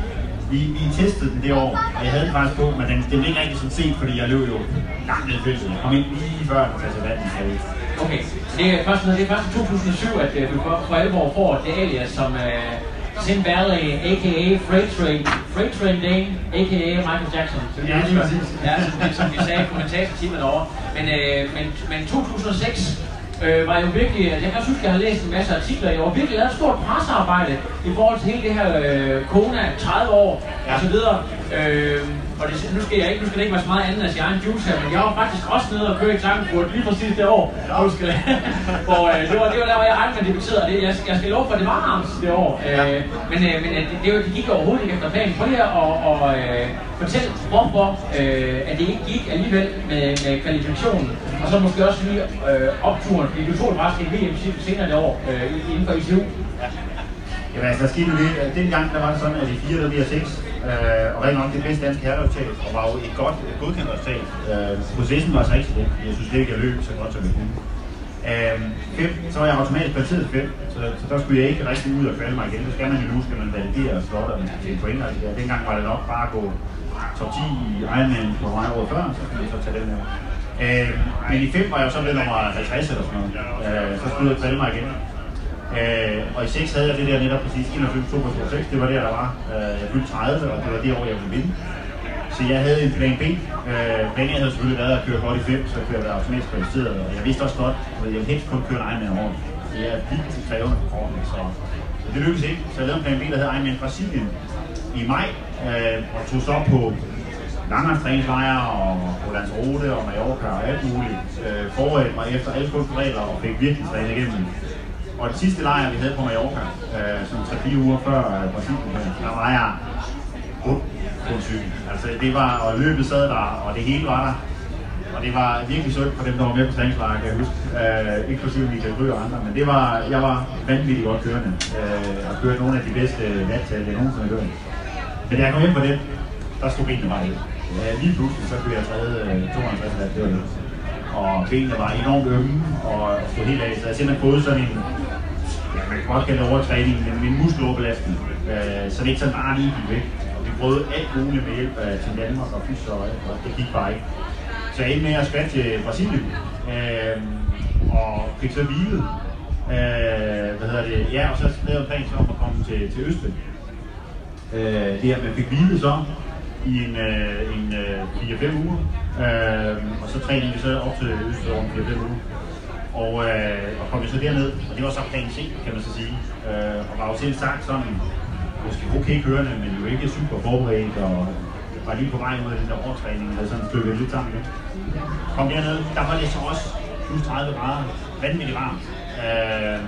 Vi, vi testede den det år, og jeg havde den faktisk på, men den, den blev ikke rigtig sådan set, fordi jeg løb jo langt ned i feltet. Jeg kom ind lige før den tager vand i Okay, det er først, det er først i 2007, at øh, du for, alvor får det alias som uh, Sin Valley, a.k.a. Freight Train, Freight Train Dane, a.k.a. Michael Jackson. Så Ja, lige præcis. Ja, som, som vi sagde i kommentatortimen over. Men, øh, men, men 2006 øh, var jo virkelig, jeg kan synes, jeg har læst en masse artikler, jeg var virkelig lavet et stort pressearbejde i forhold til hele det her øh, Kona, 30 år ja. og så videre. Øh, og det, nu, skal jeg ikke, nu skal det ikke være så meget andet end jeg egen juice her, men jeg var faktisk også nede og køre i Klagenfurt lige præcis det år. Ja. Husk, hvor, øh, det, var, det var der, hvor jeg aldrig debuterede. Det, jeg, jeg skal love for, at det var varmt det år. Øh, men øh, men øh, det, det, det, gik overhovedet ikke efter planen. Prøv lige at og, øh, fortælle, hvorfor øh, at det ikke gik alligevel med, med kvalifikationen. Og så måske også lige øh, opturen, fordi du tog faktisk en VM senere det år øh, inden for ICU. Ja. Jamen altså, der skete jo det. Dengang der var det sådan, at i 4 der bliver 6, øh, og rent nok det bedste danske herreresultat, og var jo et godt et godkendt resultat. Øh, processen var så ikke så god. Jeg synes ikke, jeg løb så godt, som jeg kunne. Øh, fem, så var jeg automatisk placeret fem, så, så der skulle jeg ikke rigtig ud og falde mig igen. Så skal man jo nu, skal man validere og slotte, man skal tjene point. Altså, ja, dengang var det nok bare at gå top 10 i Ironman på mig året før, så kan jeg så tage den her. Øh, men i fem var jeg så ved nummer 50 eller sådan noget. Øh, så skulle jeg falde mig igen. Øh, og i 6 havde jeg det der netop præcis 21, 2 6, det var der, der var. Øh, jeg fyldte 30, og det var det år, jeg ville vinde. Så jeg havde en plan B. Øh, planen havde selvfølgelig været at køre godt i 5, så jeg kørte automatisk kvalificeret. Og jeg vidste også godt, at jeg ville helst kun køre en Ironman over. Så jeg er vildt krævende på kroppen, så, så det lykkedes ikke. Så jeg lavede en plan B, der hed Ironman Brasilien i maj, øh, og tog så på langrenstræningslejre og på Lanzarote og Mallorca og alt muligt. Øh, forberedte mig efter alle regler og fik virkelig trænet igennem og den sidste lejr, vi havde på Mallorca, øh, som 3-4 uger før øh, Brasilien, øh, der var jeg rundt på en cykel. Altså det var, og løbet sad der, og det hele var der. Og det var virkelig synd for dem, der var med på træningslejr, kan jeg huske. Øh, inklusive Michael Gry og andre. Men det var, jeg var vanvittigt godt kørende. Øh, og kørte nogle af de bedste nattal, jeg nogensinde har kørt. Men da jeg kom hjem på det, der stod benene bare helt. Øh, lige pludselig, så kunne jeg træde øh, 52 lat, det var det. Og benene var enormt ømme og stod helt af. Så jeg simpelthen fået sådan en, ja, man kan godt kalde det overtræning, men min muskeloverbelastning, øh, så det ikke sådan bare lige gik væk. Og vi prøvede alt muligt med hjælp af til Danmark og fys og, og det gik bare ikke. Så jeg endte med at skatte til Brasilien, øh, og fik så hvilet. Øh, hvad hedder det? Ja, og så lavede jeg plan om at komme til, til Østrig. Øh, det her, man fik hvilet så i en, øh, en øh, 4-5 uger, øh, og så trænede vi så op til Østrig over 4-5 uger. Og, øh, og kom vi så derned, og det var så plan C, kan man så sige. Øh, og var jo selv sagt sådan, måske okay kørende, men jo ikke super forberedt, og var lige på vej ud af den der overtræning, og sådan stykket lidt sammen igen. Kom derned, der var det så også plus 30 grader, vanvittigt varmt. Øh,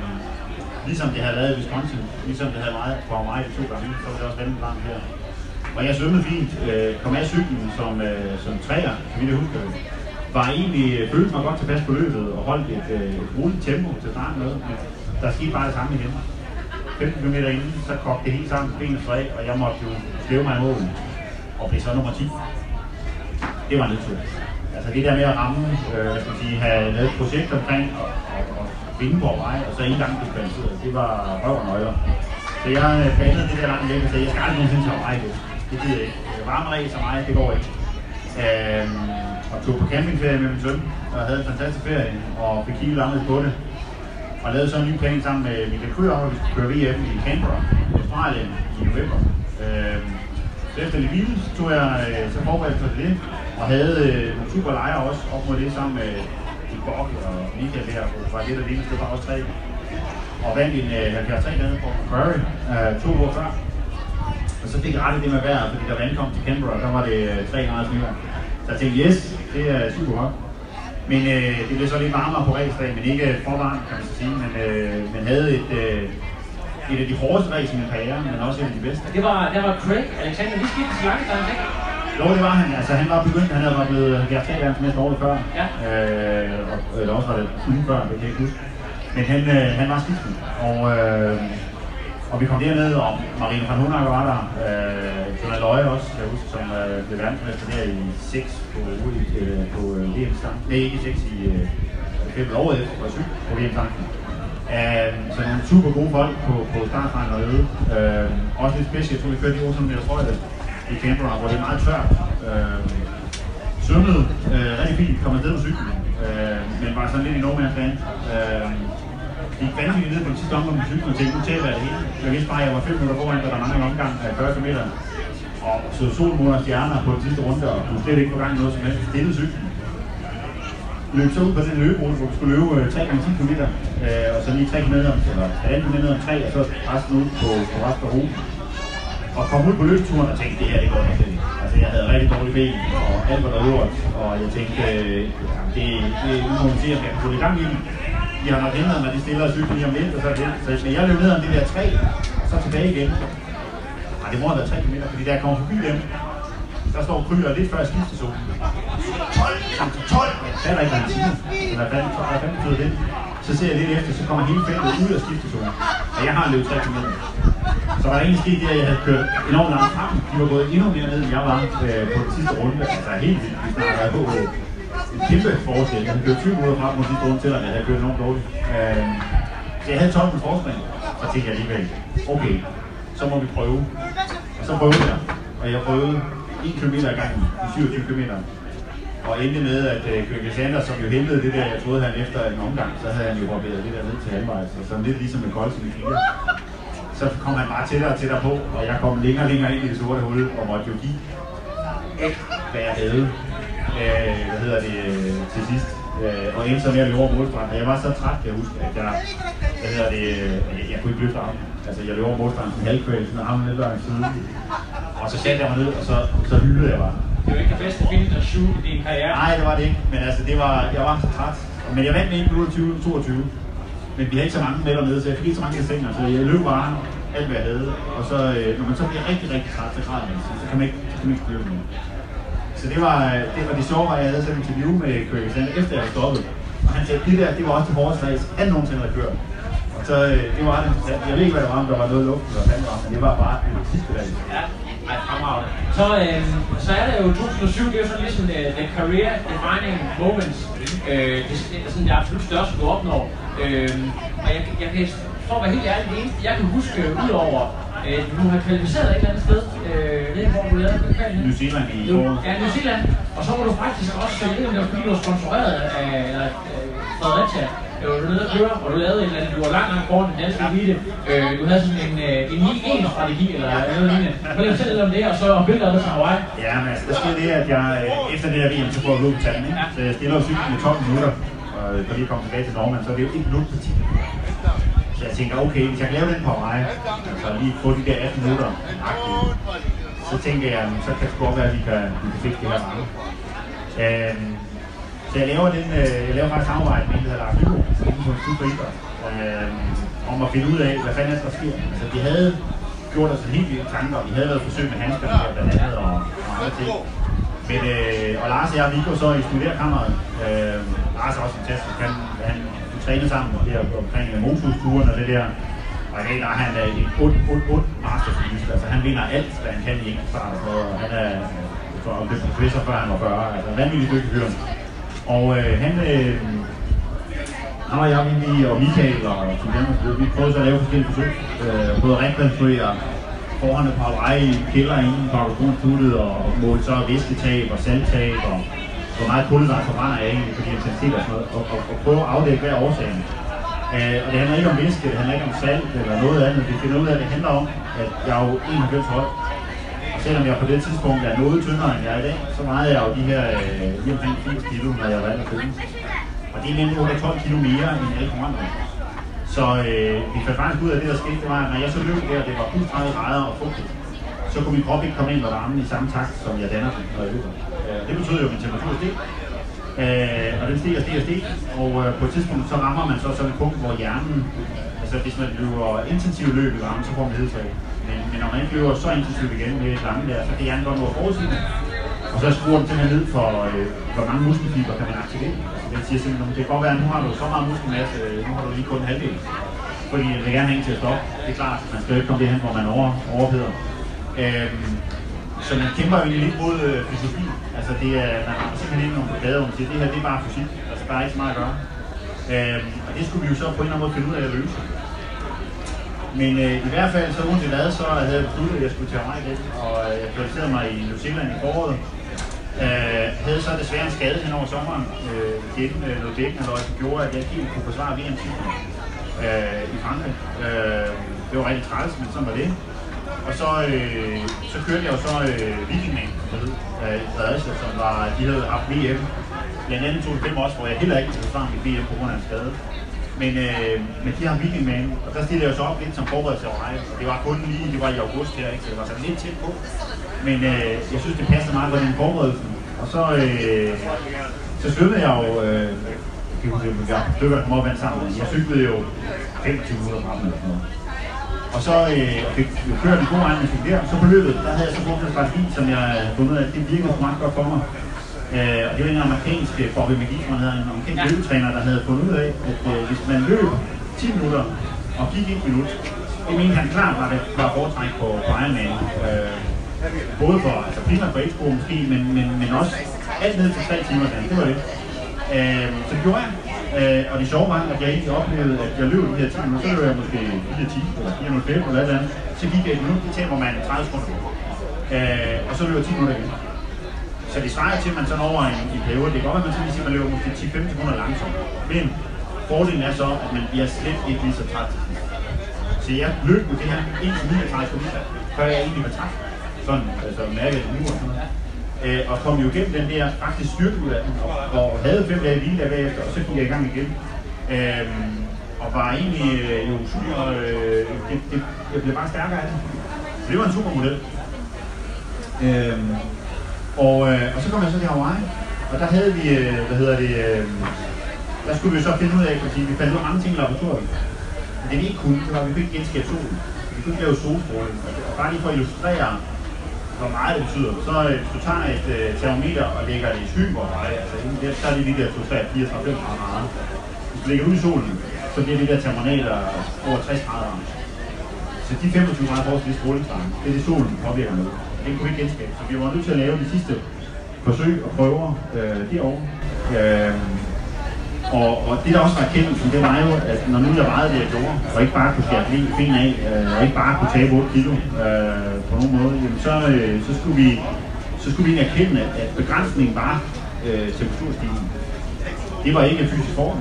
ligesom det havde været i Wisconsin, ligesom det havde været på Hawaii to gange, så var det også vanvittigt varmt her. Og jeg svømmede fint, øh, kom af cyklen som, øh, som træer, kan vi det huske var egentlig, øh, følte mig godt tilpas på løbet og holdt et, øh, roligt tempo til starten med. Men der skete bare det samme igen. 15 km inden, så kogte det helt sammen, benet fra og jeg måtte jo slæve mig i målen og blev så nummer 10. Det var nedtur. Altså det der med at ramme, øh, skal man sige, have lavet et projekt omkring og, og, og vinde på vej, og så en gang blev kvalificeret, det var røv og nøgler. Så jeg øh, bandede det der langt væk og sagde, jeg skal aldrig nogensinde tage vej det. Det gider jeg ikke. Øh, varme regel mig, det går ikke. Øh, og tog på campingferie med min søn, og havde en fantastisk ferie, og fik kigget langt på det. Og lavede så en ny plan sammen med Michael Kryer, at vi skulle køre VM i Canberra, Australien, i november. Øh, efter det hvile, så tog jeg øh, så forberedt for det, og havde øh, nogle super lejre også op mod det sammen med øh, i Borg og Michael her, var det der lignede, det var også tre. Og vandt en øh, 73 dage på Curry øh, to år før. Og så fik jeg ret i det med vejret, fordi der var ankom til Canberra, der var det øh, 3 grader snyere. Så jeg tænkte, yes, det er super godt. Men øh, det blev så lidt varmere på racedag, men ikke for varmt, kan man så sige. Men, øh, men havde et, øh, et af de hårdeste race i min karriere, men også et af de bedste. Det var, der var Craig Alexander, vi skiftede til langdistance, ikke? Jo, det var han. Altså, han var begyndt, han havde været blevet 73 næste år før. Ja. Øh, og, eller også var det ugen før, det kan jeg ikke huske. Men han, øh, han var skiftet. Og, øh, og vi kom derned, og Marine van Hunakker var der. Øh, Jonah Løje også, kan jeg huske, som øh, blev verdensmester der i 6 på, øh, på øh, VM Stangen. Nej, ikke 6 i øh, året efter, på 7 på VM Stangen. Øh, så nogle super gode folk på, på startstregen og øde. Uh, også lidt specielt, jeg tror vi kørte i 800 meter højde i Canberra, hvor det er meget tørt. Øh, svømmede øh, rigtig fint, kom afsted på cyklen, øh, men var sådan lidt i no man's land. Uh, gik vanvittigt ned på den sidste omgang med cyklen og tænkte, nu taber jeg det hele. Jeg vidste bare, at jeg var 5 minutter foran, da der mange omgang af 40 km. Og så solmåner og stjerner på den sidste runde, og kunne slet ikke få gang i noget som helst. Stille cyklen løb så ud på den løberute, hvor vi skulle løbe øh, 3 gange 10 km, øh, og så lige 3 km, eller 1,5 km om 3, og så resten ud på, på resten af ruten. Og kom ud på løbeturen og tænkte, det her det går nok ikke. Altså jeg havde rigtig dårlige ben, og alt var der øvrigt, og jeg tænkte, øh, det, det er se, om jeg kan få det i gang i den. De har nok hindret mig, de stiller cyklen lige om lidt, og så er det. Så men jeg løb ned om det der 3, og så tilbage igen. Nej, det må have været 3 km, fordi da jeg kom forbi dem, der står Kryer lidt før skiftezonen. 12, 12, der er der ikke en time. Så hvad fanden, hvad fanden betyder det? Så ser jeg lidt efter, så kommer hele feltet ud af skiftezonen. Og jeg har løbet 3 km. Så var der egentlig sket det, at jeg havde kørt enormt langt frem. De var gået endnu mere ned, end jeg var øh, på den sidste runde. Altså helt vildt. hvis man Vi været på en kæmpe forskel. Han blev 20 minutter frem mod sidste runde, til, at han blev enormt dårligt. Øh, så jeg havde 12 minutter forspring. Så tænkte jeg alligevel, okay, så må vi prøve. Og så prøvede jeg. Og jeg prøvede 1 km ad gangen de 27 km. Og endte med, at øh, Køge Sanders, som jo hentede det der, jeg troede han efter en omgang, så havde han jo barberet det der ned til halvvejs. Og sådan lidt ligesom en Kolsen i fire. Så kom han bare tættere og tættere på, og jeg kom længere og længere ind i det sorte hul, og måtte jo give alt, hvad jeg havde. Øh, hvad hedder det, øh, til sidst. Øh, og endte så med at løbe over målstregen. Og jeg var så træt, kan jeg huske, at jeg, hvad hedder det, øh, jeg, jeg kunne ikke løfte armen. Altså, jeg løb over målstregen som halvkvæl, sådan armen lidt langt siden. Og så satte jeg mig ned, og så, så hyldede jeg bare. Det var ikke det bedste finish at shoot i din karriere. Nej, det var det ikke. Men altså, det var, jeg var så træt. Men jeg vandt med 1 minut 20, 22. Men vi havde ikke så mange med dernede, så jeg fik ikke så mange sænger. Så jeg løb bare alt, hvad jeg havde. Og så, øh, når man så bliver rigtig, rigtig træt, så græder man. Så kan man ikke, så kan man ikke løbe mere. Så det var, det var det sjove, at jeg havde sådan et interview med Køge Alexander, efter jeg stoppede. Og han sagde, det der, det var også det hårdeste race, han nogensinde havde kørt. Og så, øh, det var det. Jeg ved ikke, hvad det var, om der var noget luft, eller hvad det var, men det var bare en sidste race. Ja, ej, fremragende. Så, øh, så er det jo 2007, det er jo sådan ligesom uh, the career defining moments. Øh, det, det er sådan det absolut største, du opnår. Øh, og jeg, jeg kan, for at være helt ærlig, det eneste, jeg kan huske, udover øh, du har kvalificeret et eller andet sted, øh, ved hvor du lavede det? New Zealand i foråret. ja, New Zealand. Og så var du faktisk også, jeg ved ikke om det var fordi du var sponsoreret af eller, øh, Fredericia, øh, du var nede at køre, og du lavede et eller andet, du var langt, langt foran den danske elite. Øh, du havde sådan en, øh, en 9-1-strategi, eller noget lignende. Prøv lige at lidt om det, og så om billeder af det fra Hawaii. Ja, men altså, der sker det, at jeg øh, efter det her VM, så får jeg blodbetaljen, ikke? Så jeg stiller jo cyklen i 12 minutter, og øh, for lige at komme tilbage til Norman, så er det jo ikke minut på 10. Så jeg tænker, okay, hvis jeg kan lave den på mig, altså lige få de der 18 minutter, agtigt, så tænker jeg, så kan det godt være, at vi kan, vi kan fikse det her mange. Øhm, så jeg laver, den, øh, jeg laver faktisk samarbejde med en, der hedder Lars Lyko, inden på en super øh, om at finde ud af, hvad fanden er der sker. Altså, de havde gjort os en helt vildt tanker, og vi havde været forsøg med handskerne her, blandt andet, og, og andre ting. Men, øh, og Lars og jeg, vi går så i studerkammeret. Øh, Lars er også fantastisk. Han, han vi træner sammen der omkring øh, motorsturen og det der. Og i dag der er han øh, en ond, ond, ond masterfilist. Altså han vinder alt, hvad han kan i enkeltstart. Og han er øh, for at blive professor før han var 40. Altså en vanvittig dygtig fyr. Og øh, han, øh, han og jeg, vi, og Michael og Tim Danmark, vi prøvede så at lave forskellige forsøg. Øh, både at rekonstruere forhånd på Hawaii, kælder inden på Auktionsstudtet og målte så væsketab og salgtab og hvor meget kulhydrat forbrænder jeg egentlig, fordi intensitet og sådan noget, og, og, og prøve at afdække, hvad er årsagen. Øh, og det handler ikke om væske, det handler ikke om salt eller noget andet, vi finder ud af, at det handler om, at jeg er jo 91 høj, og selvom jeg på det tidspunkt er noget tyndere end jeg er i dag, så vejede jeg jo de her øh, lige omkring 80 kilo, når jeg var alder 15. Og det er nemlig 12 kilo mere end alle konkurrenter. Så øh, vi fandt faktisk ud af, det der skete, det var, at når jeg så løb der, det var plus 30 grader og fugtigt, så kunne min krop ikke komme ind med varmen i samme takt, som jeg danner den, når jeg løber. Det betyder jo, at min temperatur steg. Øh, og den stiger, stiger, stiger. Og øh, på et tidspunkt, så rammer man så sådan et punkt, hvor hjernen, altså hvis man løber intensivt løb i varme, så får man hedetræk. Men, men når man ikke løber så intensivt igen med lange der, så kan hjernen godt nå at forudsige det. Og så skruer den simpelthen ned for, øh, hvor mange muskelfiber kan man aktivere. Altså, den siger simpelthen, det kan godt være, at nu har du så meget muskelmasse, øh, nu har du lige kun en halvdel. Fordi den vil gerne have en til at stoppe. Det er klart, man skal jo ikke komme derhen, hvor man over, overheder. Øhm, så man kæmper jo egentlig lidt mod øh, fysiologi. Altså det er, man har simpelthen ikke nogen på hvor man siger, det her det er bare fysik. Altså der er ikke så meget at gøre. Øhm, og det skulle vi jo så på en eller anden måde finde ud af at løse. Men øh, i hvert fald, så uanset hvad, så havde jeg besluttet, at jeg skulle til Hawaii igen, og øh, jeg placerede mig i New Zealand i foråret. Øh, havde så desværre en skade hen over sommeren, øh, gennem øh, noget bækkenaløj, som gjorde, at jeg ikke helt kunne forsvare vm øh, i Frankrig. Øh, det var rigtig træls, men sådan var det. Og så, øh, så kørte jeg jo så øh, Vikingman, med øh, Fredericia, som var, de havde haft VM. Blandt andet 2005 også, hvor jeg heller ikke kunne forsvare mit VM på grund af en skade. Men, øh, men de har Vikingman, og der stillede jeg så op lidt som forberedelse over mig. Og det var kun lige, det var i august her, ikke? så det var sådan lidt tæt på. Men øh, jeg synes, det passer meget godt i forberedelsen. Og så, øh, så svømmede jeg jo, øh, jeg kan huske, jeg dykker der kom sammen. Jeg cyklede jo 25 minutter fra dem eller sådan noget. Og så øh, fik jeg kørt en god fik der. Så på løbet, der havde jeg så brugt en strategi, som jeg havde fundet af, det virkede meget godt for mig. Øh, og det var en amerikansk øh, Bobby McGee, som havde en amerikansk ja. løbetræner, der havde fundet ud af, at øh, hvis man løb 10 minutter og gik 1 minut, det mente han klart var det var foretræk på, på Ironman. Øh, både for, altså primært for Expo måske, men, men, men også alt ned til 3 timer, det var det. Øh, så det gjorde jeg. Øh, og det sjove var, at jeg egentlig oplevede, at jeg løb de her 10 minutter, så løb jeg måske 4 10 eller 4 eller et eller andet. Så gik jeg et minut, det tager man 30 sekunder. Øh, og så løb jeg 10 minutter igen. Så det svarer til, at man sådan over en, en periode, det kan godt være, at man sådan siger, at man løber måske 10-15 sekunder langsomt. Men fordelen er så, at man bliver slet ikke lige så træt. Så jeg løb med det her indtil 39 sekunder, før jeg egentlig var træt. Sådan, altså mærket nu og sådan noget øh, og kom jo igennem den der faktisk styrkeuddanning, og, og havde fem dage hvile der bagefter, og så gik jeg i gang igen. Øh, og var egentlig øh, jo super, øh, det, det, jeg blev bare stærkere af det. Så det var en super model. Øh, og, øh, og så kom jeg så til Hawaii, og der havde vi, øh, hvad hedder det, øh, der skulle vi så finde ud af, fordi vi fandt ud af ting i laboratoriet. Men det vi ikke kunne, det var, at vi kunne ikke genskabe solen. Vi kunne ikke lave solstråling. Bare lige for at illustrere, hvor meget det betyder. Så øh, hvis du tager et øh, termometer og lægger det i skyen hvor meget, altså det, så er det de der 2, 3, 4, 5 grader. Hvis du lægger ud i solen, så bliver det der termometer over 60 grader. Så de 25 grader forhold til det strålingsvarme, det er det solen påvirker med. Det kunne vi ikke genskabe. Så vi var nødt til at lave de sidste forsøg og prøver øh, derovre. Øh, og, og det der også var erkendelsen, det var jo, at når nu jeg vejede det, jeg gjorde, og ikke bare kunne skære ben af, øh, og ikke bare kunne tabe 8 kilo øh, på nogen måde, jamen så, øh, så, skulle vi, så skulle vi erkende, at, at begrænsningen var øh, temperaturstigningen. Det var ikke fysisk form,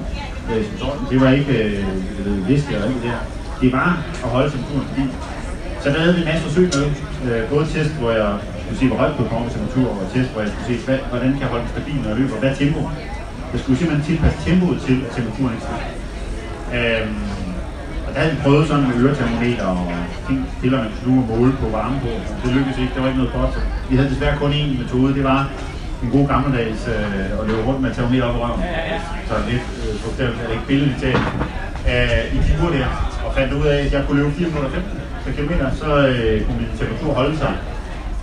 øh, som sådan. Det var ikke øh, væske eller ikke det Det var at holde temperaturen stabil. Så der havde vi en masse forsøg med, øh, både test, hvor jeg skulle se, hvor højt kunne komme temperatur, og test, hvor jeg skulle se, hvad, hvordan kan jeg holde den stabil, når jeg løber, hvad tempo jeg skulle simpelthen tilpasse tempoet til, at temperaturen ikke stiger. Øhm, og der havde vi prøvet sådan med øretermometer og ting, piller, man kunne og måle på varme på. Det lykkedes ikke, der var ikke noget godt. Vi havde desværre kun én metode, det var en god gammeldags øh, at løbe rundt med termometer op i røven. Så lidt øh, bogstaveligt er det ikke billedligt talt. Øh, I de uger der, og fandt ud af, at jeg kunne løbe 4 minutter 15 per kilometer, så øh, kunne min temperatur holde sig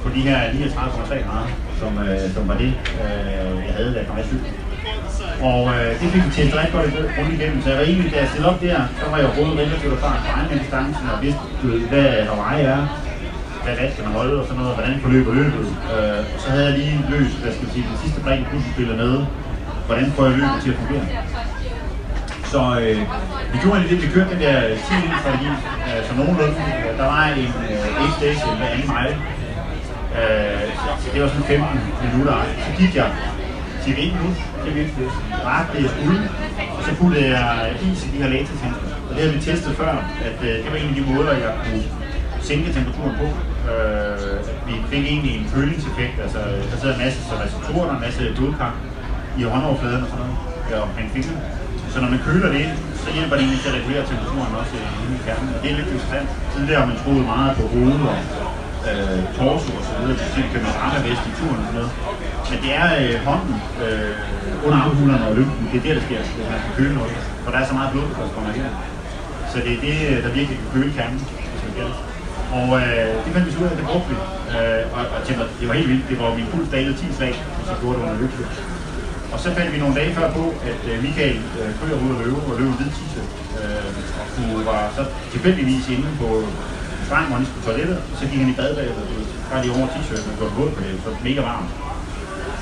på de her 39,3 grader, som, øh, som var det, øh, jeg havde, da jeg kom af cyklen. Og øh, det fik vi testet rigtig godt rundt igennem. Så jeg var egentlig, da jeg stillede op der, så var jeg både relativt erfaren på egen distancen, og vidste, hvad Hawaii er, hvad vat kan man holde og sådan noget, hvordan forløber løbet. Øh, så havde jeg lige løst, hvad skal man sige, den sidste brik puslespiller nede, hvordan får jeg løbet til at fungere. Så øh, vi gjorde egentlig det, vi kørte den der 10 strategi, øh, så nogenlunde. Der var en øh, station hver anden mile. Øh, så det var sådan 15 minutter. Så gik jeg til 1 minut det vigtigste. Ret det og så puttede jeg is i de her lasertænker. Og det havde vi testet før, at øh, det var en af de måder, jeg kunne sænke temperaturen på. Øh, vi fik egentlig en kølingseffekt, altså der sidder en masse receptorer, og en masse blodkar i håndoverfladen og sådan noget, ja, omkring fingrene. Så når man køler det ind, så hjælper det egentlig til at regulere temperaturen også i kernen. Og det er lidt interessant. Tidligere har man troet meget på hovedet og øh, torso og så videre, til kan man ramme vest i turen og sådan noget. Men det er øh, hånden øh, under armhulerne og lymfen, det er der, der sker, hvis man kan køle noget. For der er så meget blod, der kommer her. Så det er det, øh, der virkelig kan køle kernen, hvis man kan. Og øh, det fandt vi så ud af, det brugte vi. Øh, og, og tænkte, det var helt vildt. Det var min puls dalede 10 slag, hvis jeg gjorde det under løbet. Og så fandt vi nogle dage før på, at øh, Michael øh, kører ud og løber, og løber hvid t-shirt. Øh, og hun var så tilfældigvis inde på streng, hvor han skulle på toilettet, så gik han i bad bagefter, Der ved, de lige over t-shirten og gjorde våd på det, så mega varmt.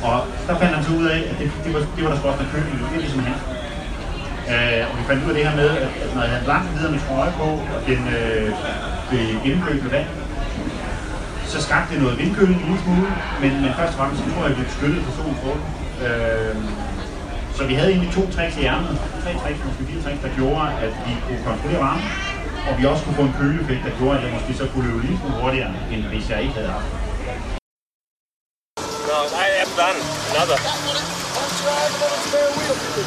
Og der fandt han så ud af, at det, det, var, det var der skulle også køling i, det er ligesom han. Øh, og vi fandt ud af det her med, at, at når jeg havde langt videre med trøje på, og den øh, blev gennemkølet med vand, så skabte det noget vindkøling en lille smule, men, men først og fremmest så tror jeg, at vi beskyttede for solens. Øh, så vi havde egentlig to tricks i ærmet, tre tricks, måske fire tricks, der gjorde, at vi kunne kontrollere varmen, og vi også kunne få en køleeffekt, der gjorde, at jeg måske så kunne løbe lige smule hurtigere, end hvis jeg ikke havde haft det. No, I am done. Another.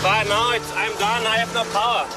But no, it's, I'm done. I have no power.